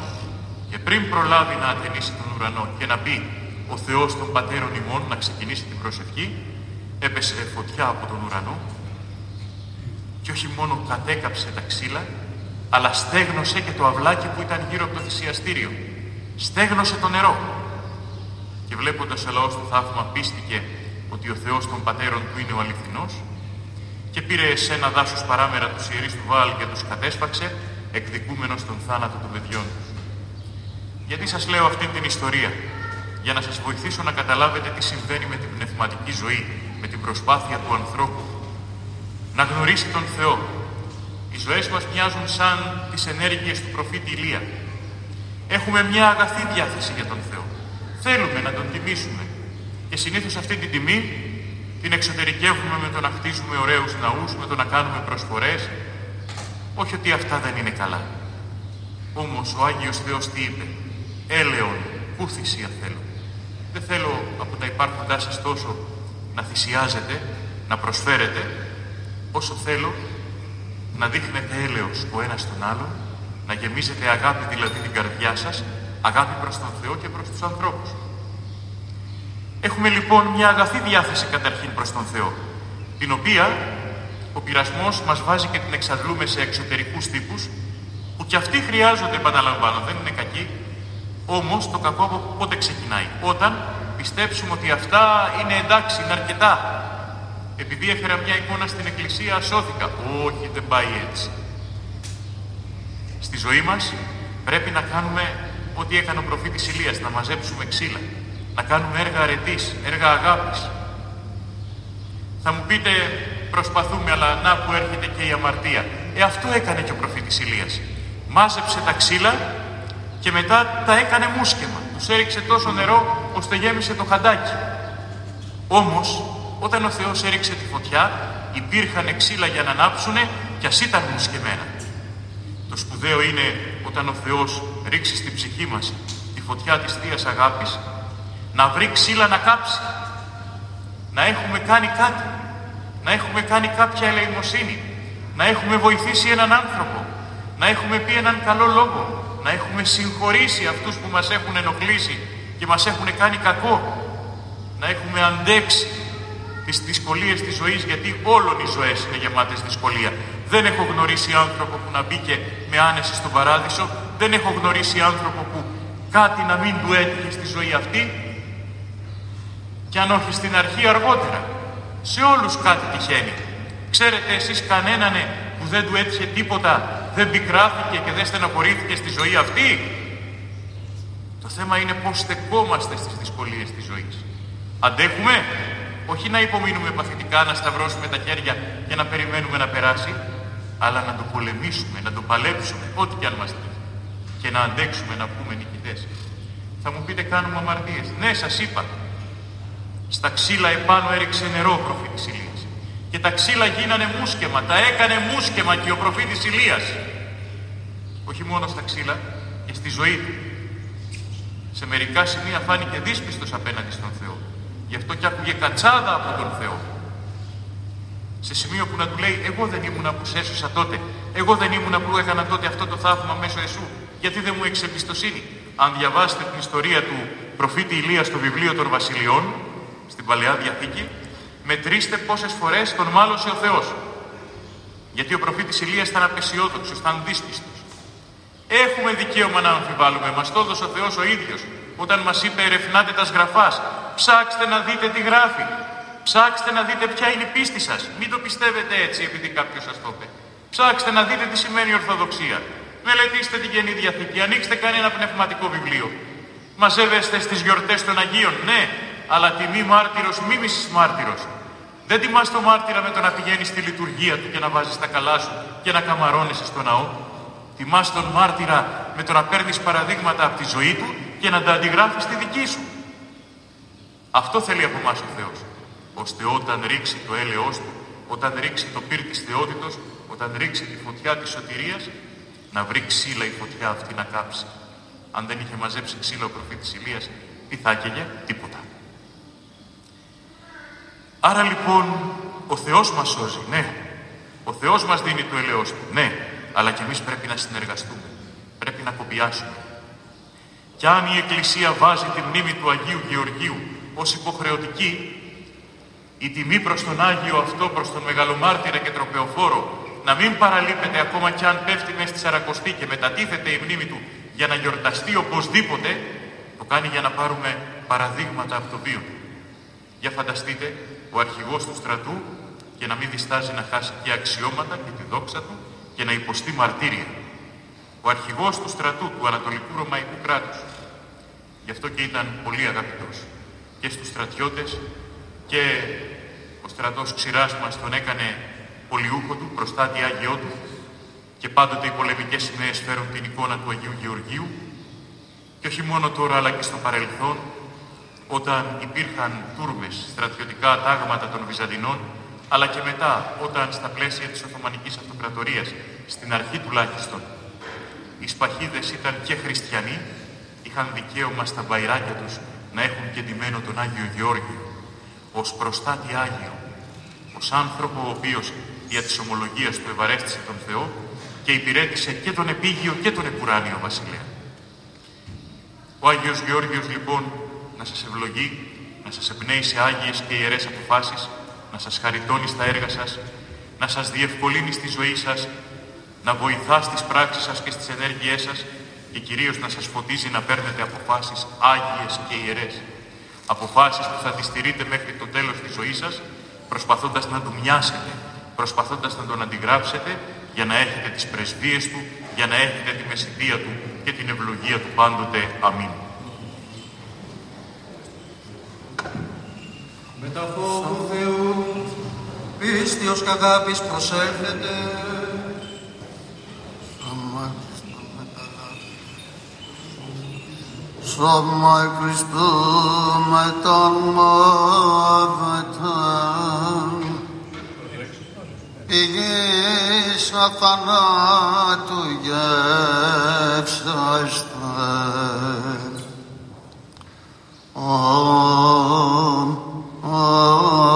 [SPEAKER 4] Και πριν προλάβει να ατενίσει τον ουρανό και να πει ο Θεός των πατέρων ημών να ξεκινήσει την προσευχή, έπεσε φωτιά από τον ουρανό και όχι μόνο κατέκαψε τα ξύλα, αλλά στέγνωσε και το αυλάκι που ήταν γύρω από το θυσιαστήριο. Στέγνωσε το νερό και βλέποντας ο λαός του θαύμα πίστηκε ότι ο Θεός των πατέρων του είναι ο αληθινός και πήρε εσένα δάσους παράμερα τους ιερείς του Βάλ και τους κατέσπαξε, εκδικούμενος τον θάνατο των παιδιών τους. Γιατί σας λέω αυτή την ιστορία, για να σας βοηθήσω να καταλάβετε τι συμβαίνει με την πνευματική ζωή, με την προσπάθεια του ανθρώπου. Να γνωρίσει τον Θεό. Οι ζωές μας μοιάζουν σαν τις ενέργειες του προφήτη Ηλία. Έχουμε μια αγαθή διάθεση για τον Θεό. Θέλουμε να τον τιμήσουμε. Και συνήθως αυτή την τιμή την εξωτερικεύουμε με το να χτίζουμε ωραίους ναούς, με το να κάνουμε προσφορές. Όχι ότι αυτά δεν είναι καλά. Όμως ο Άγιος Θεός τι είπε; Έλεον, πού θυσία θέλω; Δεν θέλω από τα υπάρχοντά σας τόσο να θυσιάζετε, να προσφέρετε, όσο θέλω να δείχνετε έλεος ο ένας τον άλλον, να γεμίζετε αγάπη δηλαδή την καρδιά σας, αγάπη προς τον Θεό και προς τους ανθρώπους. Έχουμε λοιπόν μια αγαθή διάθεση καταρχήν προς τον Θεό, την οποία ο πειρασμός μας βάζει και την εξαντλούμε σε εξωτερικούς τύπους, που κι αυτοί χρειάζονται, επαναλαμβάνω, δεν είναι κακοί, όμως το κακό από πότε ξεκινάει. Όταν πιστέψουμε ότι αυτά είναι εντάξει, είναι αρκετά. Επειδή έφερα μια εικόνα στην εκκλησία, σώθηκα. Όχι, δεν πάει έτσι. Στη ζωή μας πρέπει να κάνουμε ό,τι έκανε ο προφήτης Ηλίας, να μαζέψουμε ξύλα, να κάνουμε έργα αρετής, έργα αγάπης. Θα μου πείτε, προσπαθούμε, αλλά να που έρχεται και η αμαρτία. Ε, αυτό έκανε και ο προφήτης Ηλίας. Μάζεψε τα ξύλα και μετά τα έκανε μουσκεμα. Τους έριξε τόσο νερό ώστε γέμισε το χαντάκι. Όμως, όταν ο Θεός έριξε τη φωτιά, υπήρχαν ξύλα για να ανάψουνε κι ας ήταν μουσκεμένα. Το σπουδαίο είναι όταν ο Θεός ρίξει στην ψυχή μας τη φωτιά της Θείας Αγάπης, να βρει ξύλα να κάψει. Να έχουμε κάνει κάτι. Να έχουμε κάνει κάποια ελεημοσύνη. Να έχουμε βοηθήσει έναν άνθρωπο. Να έχουμε πει έναν καλό λόγο να έχουμε συγχωρήσει αυτούς που μας έχουν ενοχλήσει και μας έχουν κάνει κακό, να έχουμε αντέξει τις δυσκολίες της ζωής, γιατί όλων οι ζωές είναι γεμάτες δυσκολία. Δεν έχω γνωρίσει άνθρωπο που να μπήκε με άνεση στον παράδεισο, δεν έχω γνωρίσει άνθρωπο που κάτι να μην του έτυχε στη ζωή αυτή και αν όχι στην αρχή αργότερα. Σε όλους κάτι τυχαίνει. Ξέρετε εσείς κανέναν που δεν του έτυχε τίποτα δεν πικράθηκε και δεν στεναχωρήθηκε στη ζωή αυτή. Το θέμα είναι πώς στεκόμαστε στις δυσκολίες της ζωής. Αντέχουμε, όχι να υπομείνουμε παθητικά, να σταυρώσουμε τα χέρια και να περιμένουμε να περάσει, αλλά να το πολεμήσουμε, να το παλέψουμε, ό,τι και αν μας τύχει. Και να αντέξουμε να πούμε νικητές. Θα μου πείτε κάνουμε αμαρτίες. Ναι, σας είπα. Στα ξύλα επάνω έριξε νερό ο προφήτης Ηλίας. Και τα ξύλα γίνανε μουσκεμα, τα έκανε μουσκεμα και ο προφήτης Ηλίας όχι μόνο στα ξύλα, και στη ζωή του. Σε μερικά σημεία φάνηκε δύσπιστος απέναντι στον Θεό. Γι' αυτό και άκουγε κατσάδα από τον Θεό. Σε σημείο που να του λέει, εγώ δεν ήμουνα που σε έσωσα τότε. Εγώ δεν ήμουνα που έκανα τότε αυτό το θαύμα μέσω εσού. Γιατί δεν μου έχεις εμπιστοσύνη. Αν διαβάσετε την ιστορία του προφήτη Ηλία στο βιβλίο των Βασιλειών, στην Παλαιά Διαθήκη, μετρήστε πόσες φορές τον μάλωσε ο Θεός. Γιατί ο προφήτης Ηλίας ήταν απεσιόδοξος, ήταν δύσπιστος. Έχουμε δικαίωμα να αμφιβάλλουμε. Μας το έδωσε ο Θεός ο ίδιος. Όταν μας είπε ερευνάτε τα σγραφάς, ψάξτε να δείτε τι γράφει. Ψάξτε να δείτε ποια είναι η πίστη σας. Μην το πιστεύετε έτσι επειδή κάποιος σας το είπε. Ψάξτε να δείτε τι σημαίνει Ορθοδοξία. Μελετήστε την Καινή Διαθήκη. Ανοίξτε κανένα πνευματικό βιβλίο. Μαζεύεστε στις γιορτές των Αγίων. Ναι, αλλά τιμή μάρτυρος, μη μισής μάρτυρος. Δεν τιμάς το μάρτυρα με το να πηγαίνεις στη λειτουργία του και να βάζεις τα καλά σου και να καμαρώνεσαι στο ναό. Τιμάς τον μάρτυρα με το να παίρνεις παραδείγματα από τη ζωή του και να τα αντιγράφεις στη δική σου. Αυτό θέλει από εμάς ο Θεός. Ώστε όταν ρίξει το έλεος του, όταν ρίξει το πύρ της θεότητος, όταν ρίξει τη φωτιά της σωτηρίας, να βρει ξύλα η φωτιά αυτή να κάψει. Αν δεν είχε μαζέψει ξύλα ο προφήτης Ηλίας, τι θα έκαιγε, τίποτα. Άρα λοιπόν, ο Θεός μας σώζει, ναι. Ο Θεός μας δίνει το έλεος του, ναι αλλά και εμείς πρέπει να συνεργαστούμε. Πρέπει να κομπιάσουμε. Κι αν η Εκκλησία βάζει τη μνήμη του Αγίου Γεωργίου ως υποχρεωτική, η τιμή προς τον Άγιο αυτό, προς τον Μεγαλομάρτυρα και Τροπεοφόρο, να μην παραλείπεται ακόμα κι αν πέφτει μέσα στη Σαρακοστή και μετατίθεται η μνήμη του για να γιορταστεί οπωσδήποτε, το κάνει για να πάρουμε παραδείγματα από το βίο Για φανταστείτε, ο αρχηγός του στρατού και να μην διστάζει να χάσει και αξιώματα και τη δόξα του και να υποστεί μαρτύρια. Ο αρχηγός του στρατού του Ανατολικού Ρωμαϊκού κράτους. Γι' αυτό και ήταν πολύ αγαπητός και στους στρατιώτες και ο στρατός ξηράς μας τον έκανε πολιούχο του, προστάτη Άγιό του και πάντοτε οι πολεμικές σημαίες φέρουν την εικόνα του Αγίου Γεωργίου και όχι μόνο τώρα αλλά και στο παρελθόν όταν υπήρχαν τούρμες, στρατιωτικά τάγματα των Βυζαντινών αλλά και μετά όταν στα πλαίσια της Οθωμανικής Αυτοκρατορίας, στην αρχή τουλάχιστον, οι Σπαχίδες ήταν και χριστιανοί, είχαν δικαίωμα στα βαϊράκια τους να έχουν και ντυμένο τον Άγιο Γεώργιο ως προστάτη Άγιο, ως άνθρωπο ο οποίος για της ομολογίας του ευαρέστησε τον Θεό και υπηρέτησε και τον Επίγειο και τον Επουράνιο Βασιλέα. Ο Άγιος Γεώργιος λοιπόν να σας ευλογεί, να σας εμπνέει σε άγιες και ιερές αποφάσεις, να σας χαριτώνει στα έργα σας, να σας διευκολύνει στη ζωή σας, να βοηθάς στις πράξεις σας και στις ενέργειές σας και κυρίως να σας φωτίζει να παίρνετε αποφάσεις άγιες και ιερές. Αποφάσεις που θα τις στηρείτε μέχρι το τέλος της ζωής σας, προσπαθώντας να του μοιάσετε, προσπαθώντας να τον αντιγράψετε για να έχετε τις πρεσβείες του, για να έχετε τη μεσηδία του και την ευλογία του πάντοτε. Αμήν.
[SPEAKER 5] Με τα φόβου Θεού, πίστιος και αγάπης προσέλθετε.
[SPEAKER 3] Σώμα Χριστού με τον μάβετον, υγιής αθανάτου γεύσαστε. Αμ, αλληλούια.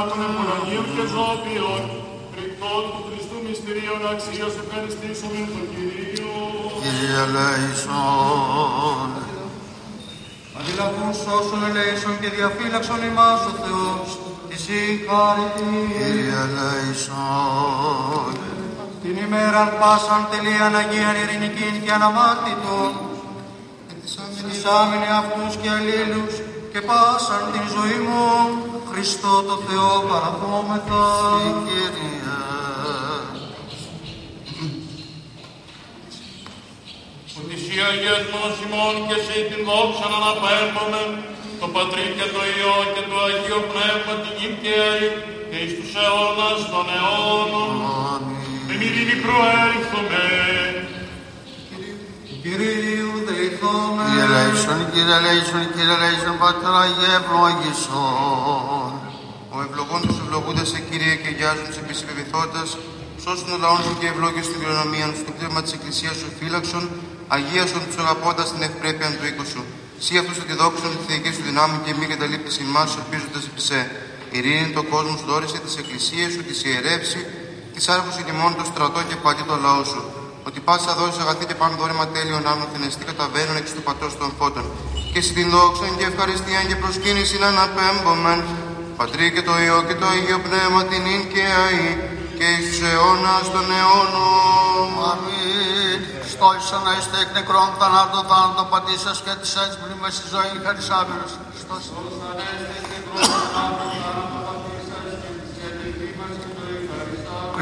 [SPEAKER 2] Ακράτων Αθανάτων Εμπολαγίων και Ζώπιων, ρηκτών του Χριστού μυστηρίων αξίας ευχαριστήσουμε τον Κυρίο.
[SPEAKER 3] Κύριε Λέησον,
[SPEAKER 5] Αντιλαβούς όσων ελέησον και διαφύλαξον ημάς ο Θεός, της συγχαρητή.
[SPEAKER 3] Κύριε Λέησον,
[SPEAKER 5] Την ημέραν πάσαν τελείαν Αγίαν ειρηνικήν και αναμάρτητον, και της άμυνε αυτούς και αλλήλους και πάσαν την ζωή μου, Χριστό το Θεό παραθόμεθα.
[SPEAKER 3] Κύριε,
[SPEAKER 2] Ότι εσύ αγιασμός ημών και εσύ την δόξα να αναπέμπουμε, το Πατρί και το Υιό και το Αγίο Πνεύμα την γυμκαίη και εις τους αιώνας των αιώνων. Με ειρήνη προέλθουμε.
[SPEAKER 5] Κυρίου δεηθώμε.
[SPEAKER 3] Κύριε Λέησον, Κύριε Λέησον, Κύριε Λέησον, Πατέρα Αγίε ευλόγησον.
[SPEAKER 7] Ο ευλογών τους ευλογούνται σε Κύριε και γιάζουν σε επισυμπεβηθώντας, σώσουν τον λαός σου και ευλόγησον την κληρονομία σου, το πνεύμα της Εκκλησίας σου φύλαξον, αγίασον τους αγαπώντας την ευπρέπεια του οίκου σου. Σύ αυτούς θα τη δόξουν τη θεϊκή σου δυνάμει και μη καταλείπεις ημάς ελπίζοντας επί σε. Ειρήνη το κόσμος σου δόρισε, της Εκκλησίας σου, της ιερεύσει, της άρχουσε τιμών το στρατό και πατή το λαό σου. Ότι πάσα δόση αγαθή και πάνω δόρημα τέλειων άμνων θενεστή καταβαίνουν εξ του πατός των φώτων. Και συ την δόξα και ευχαριστία και προσκύνηση να αναπέμπομεν. Πατρί και το Υιό και το Αγίο Πνεύμα την ίν και αή και εις τους αιώνας των αιώνων.
[SPEAKER 3] Αμήν. Χριστός ανέστη εκ νεκρών θανάτω θάνατο πατήσας και της έτσι μνήμες στη ζωής χαρισάμενος. Χριστός.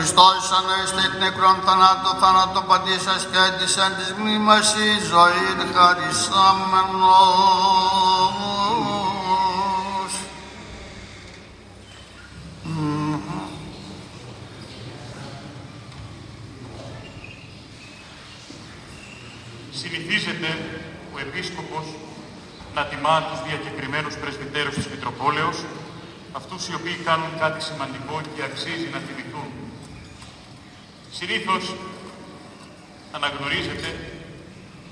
[SPEAKER 3] Χριστός ανέστη εκ νεκρών θανάτου, θάνατο πατήσας και έντυσαν της μνήμας η ζωή χαρισάμενος.
[SPEAKER 4] Συνηθίζεται ο Επίσκοπος να τιμά τους διακεκριμένους πρεσβυτέρους της Μητροπόλεως, αυτούς οι οποίοι κάνουν κάτι σημαντικό και αξίζει να τιμηθούν. Συνήθως αναγνωρίζεται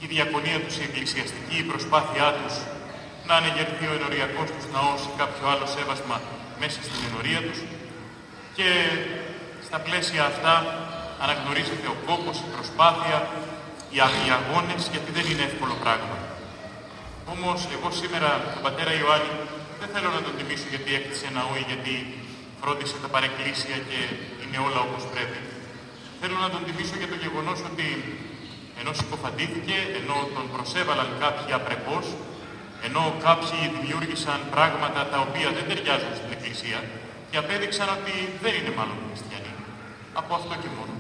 [SPEAKER 4] η διακονία τους, η εκκλησιαστική, η προσπάθειά τους να ανεγερθεί ο ενοριακός τους ναός ή κάποιο άλλο σέβασμα μέσα στην ενορία τους και στα πλαίσια αυτά αναγνωρίζεται ο κόπος, η προσπάθεια, οι οι αγώνες, γιατί δεν είναι εύκολο πράγμα. Όμως εγώ σήμερα τον πατέρα Ιωάννη δεν θέλω να τον τιμήσω γιατί έκτισε ναό ή γιατί φρόντισε τα παρεκκλήσια και είναι όλα όπως πρέπει. Θέλω να τον τιμήσω για το γεγονός ότι ενώ συκοφαντήθηκε, ενώ τον προσέβαλαν κάποιοι απρεπώς, ενώ κάποιοι δημιούργησαν πράγματα τα οποία δεν ταιριάζουν στην Εκκλησία και απέδειξαν ότι δεν είναι μάλλον χριστιανοί. Από αυτό και μόνο.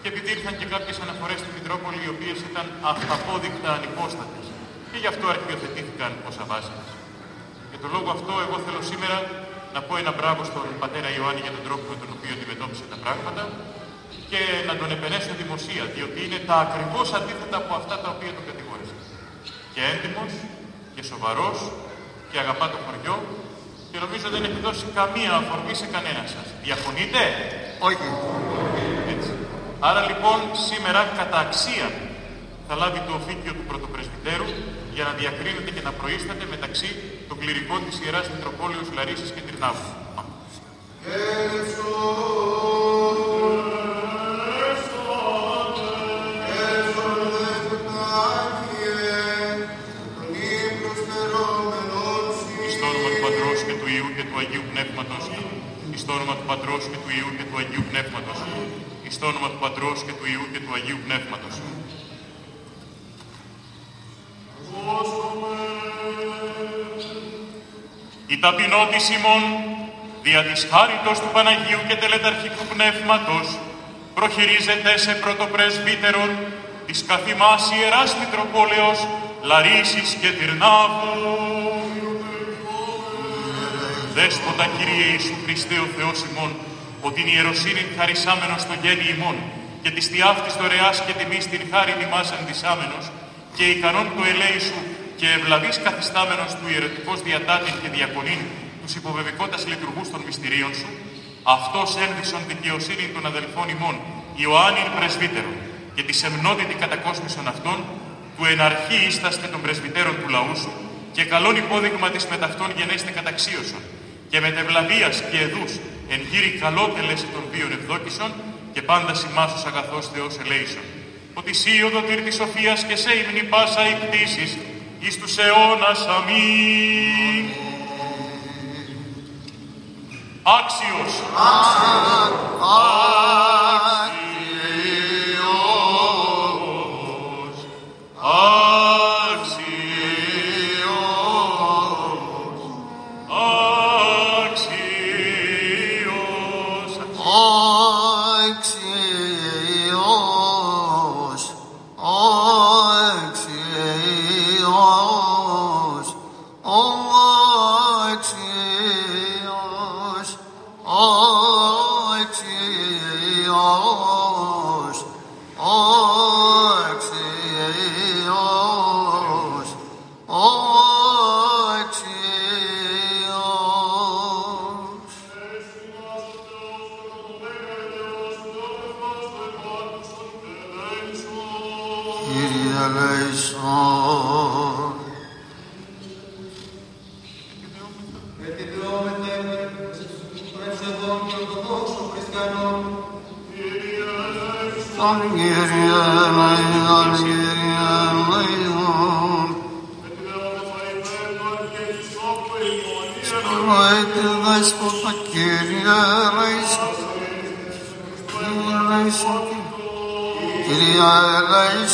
[SPEAKER 4] Και επειδή ήρθαν και κάποιες αναφορές στη Μητρόπολη οι οποίες ήταν αυταπόδεικτα ανυπόστατες και γι' αυτό αρχιοθετήθηκαν ως αβάσιμες. Για τον λόγο αυτό, εγώ θέλω σήμερα να πω ένα μπράβο στον πατέρα Ιωάννη για τον τρόπο με τον οποίο αντιμετώπισε τα πράγματα και να τον επενέσω δημοσία, διότι είναι τα ακριβώς αντίθετα από αυτά τα οποία τον κατηγόρησαν. Και έντιμος και σοβαρός και αγαπά το χωριό και νομίζω δεν έχει δώσει καμία αφορμή σε κανένα σας. Διαφωνείτε;
[SPEAKER 3] Όχι.
[SPEAKER 4] Έτσι. Άρα λοιπόν σήμερα κατά αξία θα λάβει το οφίκιο του πρωτοπρεσβυτέρου για να διακρίνεται και να προείσταται μεταξύ των κληρικών της Ιεράς Μητροπόλεως Λαρίσης και Τρινάβου. Και του Υιού και του Αγίου Πνεύματος. Εις το όνομα του Πατρός και του Υιού και του Αγίου Πνεύματος. Εις το όνομα του Πατρός και του Υιού και του Αγίου Πνεύματος. Η ταπεινότης ημών, δια της χάριτος του Παναγίου και τελεταρχικού πνεύματος, προχειρίζεται σε πρωτοπρεσβύτερον της καθημάς Ιεράς Μητροπόλεως Λαρίσης και Τυρνάβου. Δέσποτα Κύριε Ιησού Χριστέ ο Θεός ημών, ότι την ιεροσύνη χαρισάμενος στο γέννη ημών και της τιάφτης δωρεάς και τιμής την χάρη ημάς ενδυσάμενος και ικανόν το ελέη σου και ευλαβής καθιστάμενος του ιερωτικός διατάτην και διακονήν τους υποβεβικότας λειτουργούς των μυστηρίων σου, αυτός ένδυσον δικαιοσύνη των αδελφών ημών, Ιωάννην πρεσβύτερων και της εμνότητη κατακόσμησον αυτών, του εναρχή ίσταστε των πρεσβυτέρων του λαού σου και καλόν υπόδειγμα της μεταυτών γενέστε καταξίωσον και μετευλαβίας και εδούς εν γύρι καλό τελέσει των βίων ευδόκησον και πάντα σημάσους αγαθός Θεός ελέησον. Ότι σύ οδοτήρ της σοφίας και σε ύμνη πάσα η πτήσης εις τους αιώνας αμήν. Άξιος. Άξιος.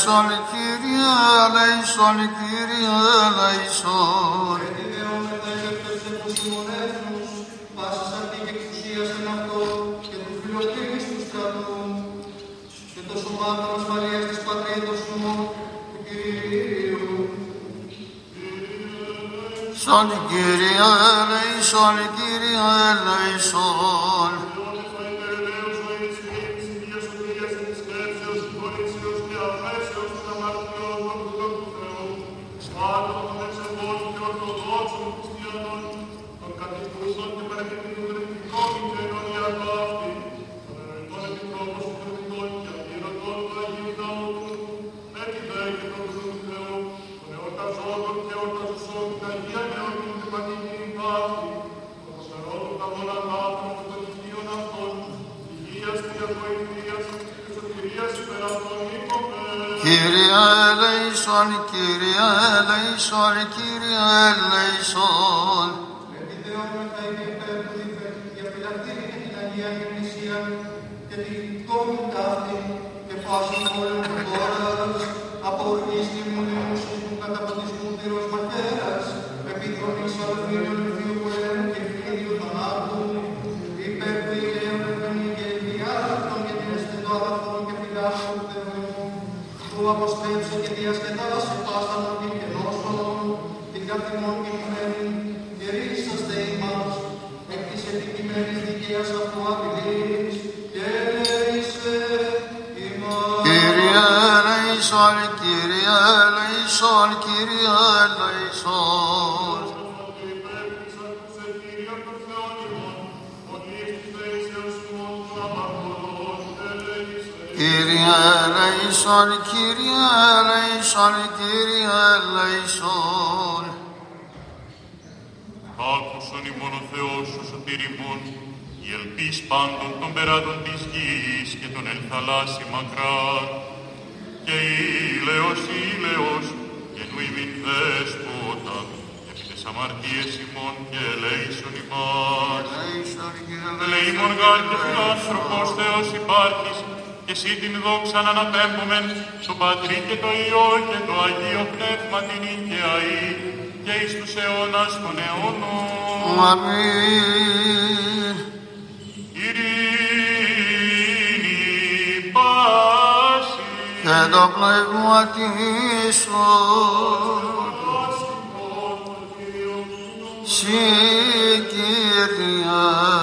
[SPEAKER 3] Ελέησον, Κύριε ελέησον, Κύριε ελέησον.
[SPEAKER 6] επιδρόμετε ελεύθερους εποσημονέθνους, πάσης αυτή
[SPEAKER 7] Κύριε ελέησον. Κύριε ελέησον, Κύριε ελέησον, Κύριε ελέησον.
[SPEAKER 5] Επιδεόμεθα η υπέρπουδη για φυλακτήρη και την Αγία Εκκλησία και την τόμη ταύτη και πάσον
[SPEAKER 7] ελέησον, Κύριε ελέησον, Κύριε ελέησον.
[SPEAKER 4] Άκουσον ημών ο Θεός ο σωτήρ ημών, η ελπίς πάντων των περάτων της γης και των εν θαλάσσι μακράν. Και ήλαιος, ήλαιος, και νου ημιν δέσποτα, επί τες αμαρτίες ημών και ελέησον ημάς.
[SPEAKER 7] Ελέησον, Κύριε
[SPEAKER 4] Ελεήμων γάρ και φιλάνθρωπος Θεός υπάρχεις, και εσύ την δόξα να αναπέμπομεν στο Πατρί και το Υιό και το Αγίο Πνεύμα την Ικαιαή και εις τους αιώνας των αιώνων.
[SPEAKER 7] Αμήν.
[SPEAKER 4] Ειρήνη πάση.
[SPEAKER 7] Και το πνεύμα σου. Συ Κύριε.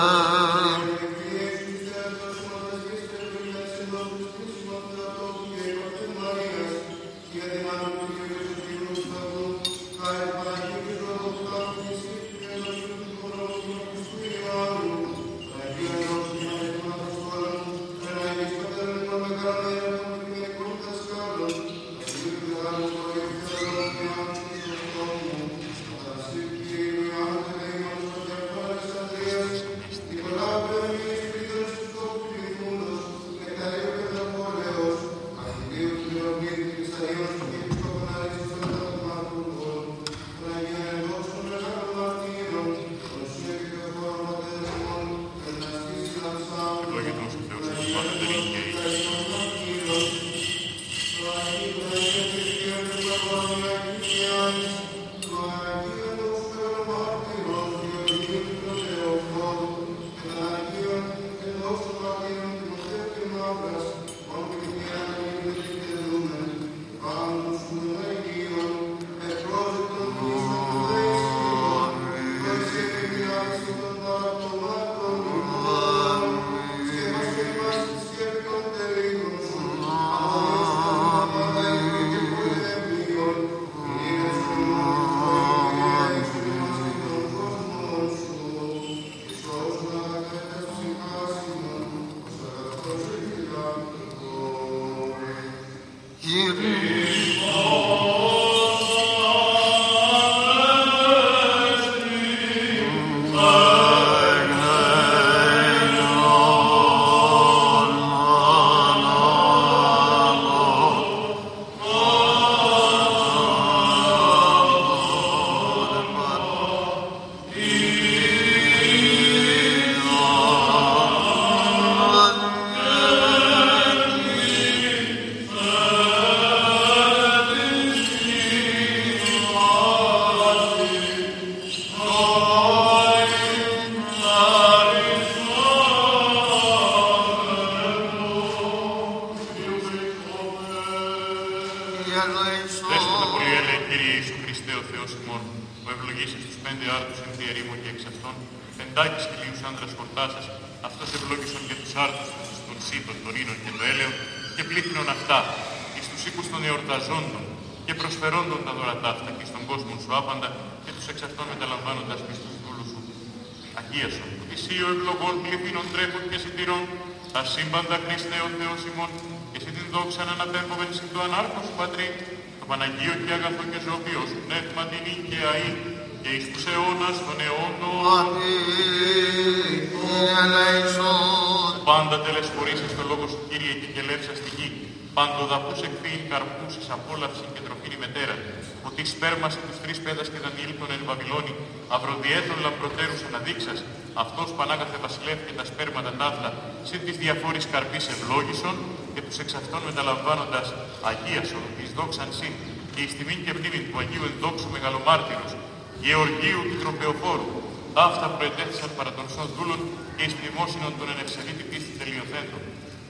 [SPEAKER 4] Σύμπαντα Χριστέ ο Θεός ημών, και εσύ την δόξα να αναπέμπομεν συν το ανάρκος σου Πατρί, το Παναγίο και αγαθό και ζωοποιό σου πνεύμα την και αή, και εις τους αιώνας των αιώνων.
[SPEAKER 3] Αμήν. Κύριε ελέησον.
[SPEAKER 4] Πάντα τελεσφορήσεις το λόγο σου, Κύριε, και κελεύσα στη γη. Παντοδαπούς εκφύην καρπούς εις απόλαυσης και τροφήν ημετέρα. Ότι σπέρμασε τους τρεις πέδας και Δανιήλ τον εν Βαβυλώνη, αυροδιέτων λαμπροτέρους αναδείξας, αυτός πανάγαθε βασιλεύ και τα σπέρματα ταύτα, συν της διαφόρης καρπής ευλόγησον, και τους εξ αυτών μεταλαμβάνοντας Αγίασον, εις δόξαν συν, και εις τιμήν και μνήμην του Αγίου ενδόξου μεγαλομάρτυρος, Γεωργίου του Τροπεοφόρου, Ταύτα προετέθησαν παρά των σών δούλων και εις μνημόσυνον των ενευσεβήτη πίστη τελειοθέντων.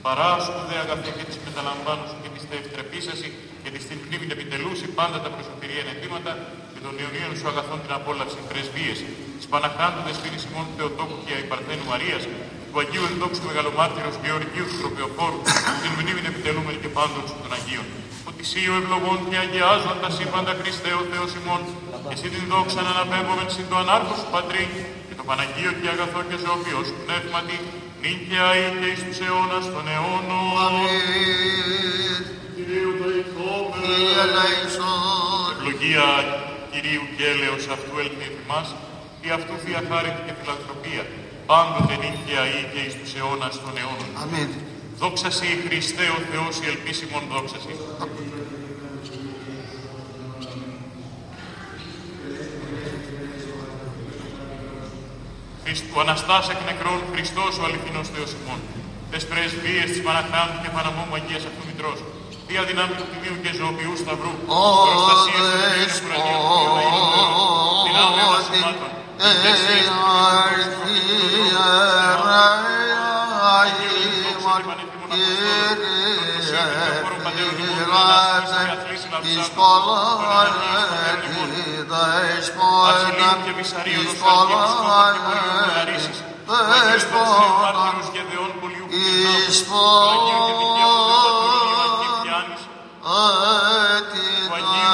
[SPEAKER 4] Παράσκου δε αγαθέ και τις μεταλαμβάνου σου και τις τε ευτρεπίσασι και τις την μνήμη επιτελούσι πάντα τα προσωπηρία ενετήματα και των Ιωνίων σου αγαθών την απόλαυση πρεσβείες. Της Παναχράντου δεσπίνης ημών Θεοτόκου και Αϊπαρθένου Μαρίας, του Αγίου Ενδόξου Μεγαλομάρτυρος Γεωργίου του Τροπεοφόρου, την μνήμη επιτελούμενη και πάντων σου των Αγίων. Ότι σύ ο ευλογών και αγιάζοντας σύμπαντα Χριστέ ο Θεός ημών, και εσύ την δόξα να αναπέμπομεν συν το ανάρκο σου Πατρί, και το Παναγίο και αγαθό και ζωοποιό σου πνεύματι, νυν και αεί και εις τους αιώνας των αιώνων.
[SPEAKER 3] Αμήν.
[SPEAKER 4] Κυρίου δεηθόμεν.
[SPEAKER 3] Κύριε ελέησον.
[SPEAKER 4] Ευλογία Κυρίου και έλεος αυτού ελπίδη μας, και αυτού θεία χάρητη και φιλανθρωπία, πάντοτε νυν και αεί και εις τους αιώνας των αιώνων.
[SPEAKER 3] Αμήν.
[SPEAKER 4] Δόξα Σοι, Χριστέ ο Θεός, η ελπίσιμον δόξα Σοι. Χριστού Αναστάς εκ νεκρών, Χριστός ο αληθινός Θεός ημών. Τες πρεσβείες της Παναχράντου και Παναμόμου Αγίας αυτού Μητρός. Δια δυνάμει του Τιμίου και Ζωοποιού Σταυρού.
[SPEAKER 3] Ο
[SPEAKER 4] προστασία του Αγίου Κουραγίου του Θεού Αγίου Δυνάμει των σωμάτων. Τεσσείς Βασιλείων και Βυσαρίων ως καρδιάς κόμμα και πολιού Λαρίσεις. Του Αγίου Δεσπέου Μάρτυρος και Δεών πολιού Κουρνάου. Του Αγίου και Δικαίου Θεοτοκίου Αγίου Πιάνης. Του Αγίου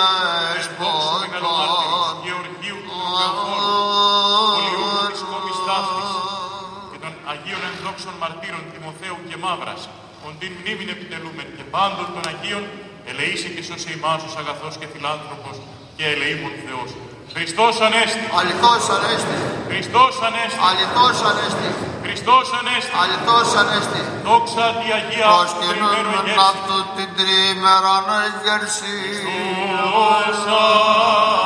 [SPEAKER 4] Δεσπόξου Μεγαλομάρτυρος Γεωργίου του Θεοφόρου. Πολιού της κόμης ταύτης. Και των Αγίων ενδόξων μαρτύρων Τιμοθέου και Μαύρας. Οντίν μνήμην επιτελούμεν και πάντων των Αγίων ελεήσει και σώσε ημάς ως αγαθός και φιλάνθρωπος και ελεήμων Θεός. Χριστός Ανέστη,
[SPEAKER 3] Αληθώς ανέστη.
[SPEAKER 4] Χριστός Ανέστη,
[SPEAKER 3] Αληθώς ανέστη.
[SPEAKER 4] Χριστός Ανέστη,
[SPEAKER 3] Αληθώς ανέστη.
[SPEAKER 4] δόξα τη Αγία
[SPEAKER 3] Ως
[SPEAKER 4] του
[SPEAKER 3] κοινούν
[SPEAKER 4] τριμμένου
[SPEAKER 3] με
[SPEAKER 4] εγέρση.
[SPEAKER 3] αυτού την τρίμεραν εγέρση.
[SPEAKER 4] Χριστός Ανέστη,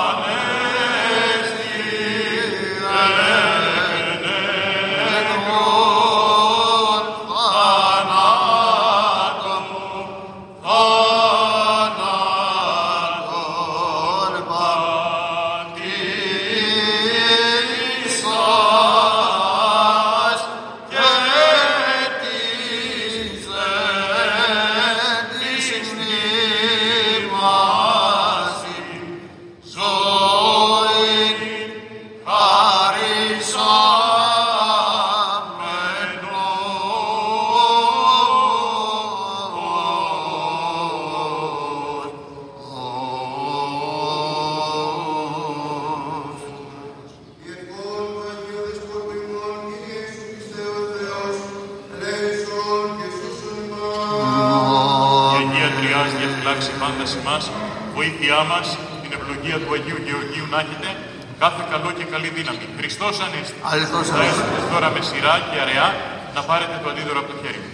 [SPEAKER 4] βοήθειά μας, την ευλογία του Αγίου Γεωργίου να έχετε, κάθε καλό και καλή δύναμη. Χριστός Ανέστη.
[SPEAKER 3] Αληθώς
[SPEAKER 4] Θα
[SPEAKER 3] ανέστη.
[SPEAKER 4] έρθετε τώρα με σειρά και αραιά να πάρετε το αντίδωρο από το χέρι μου.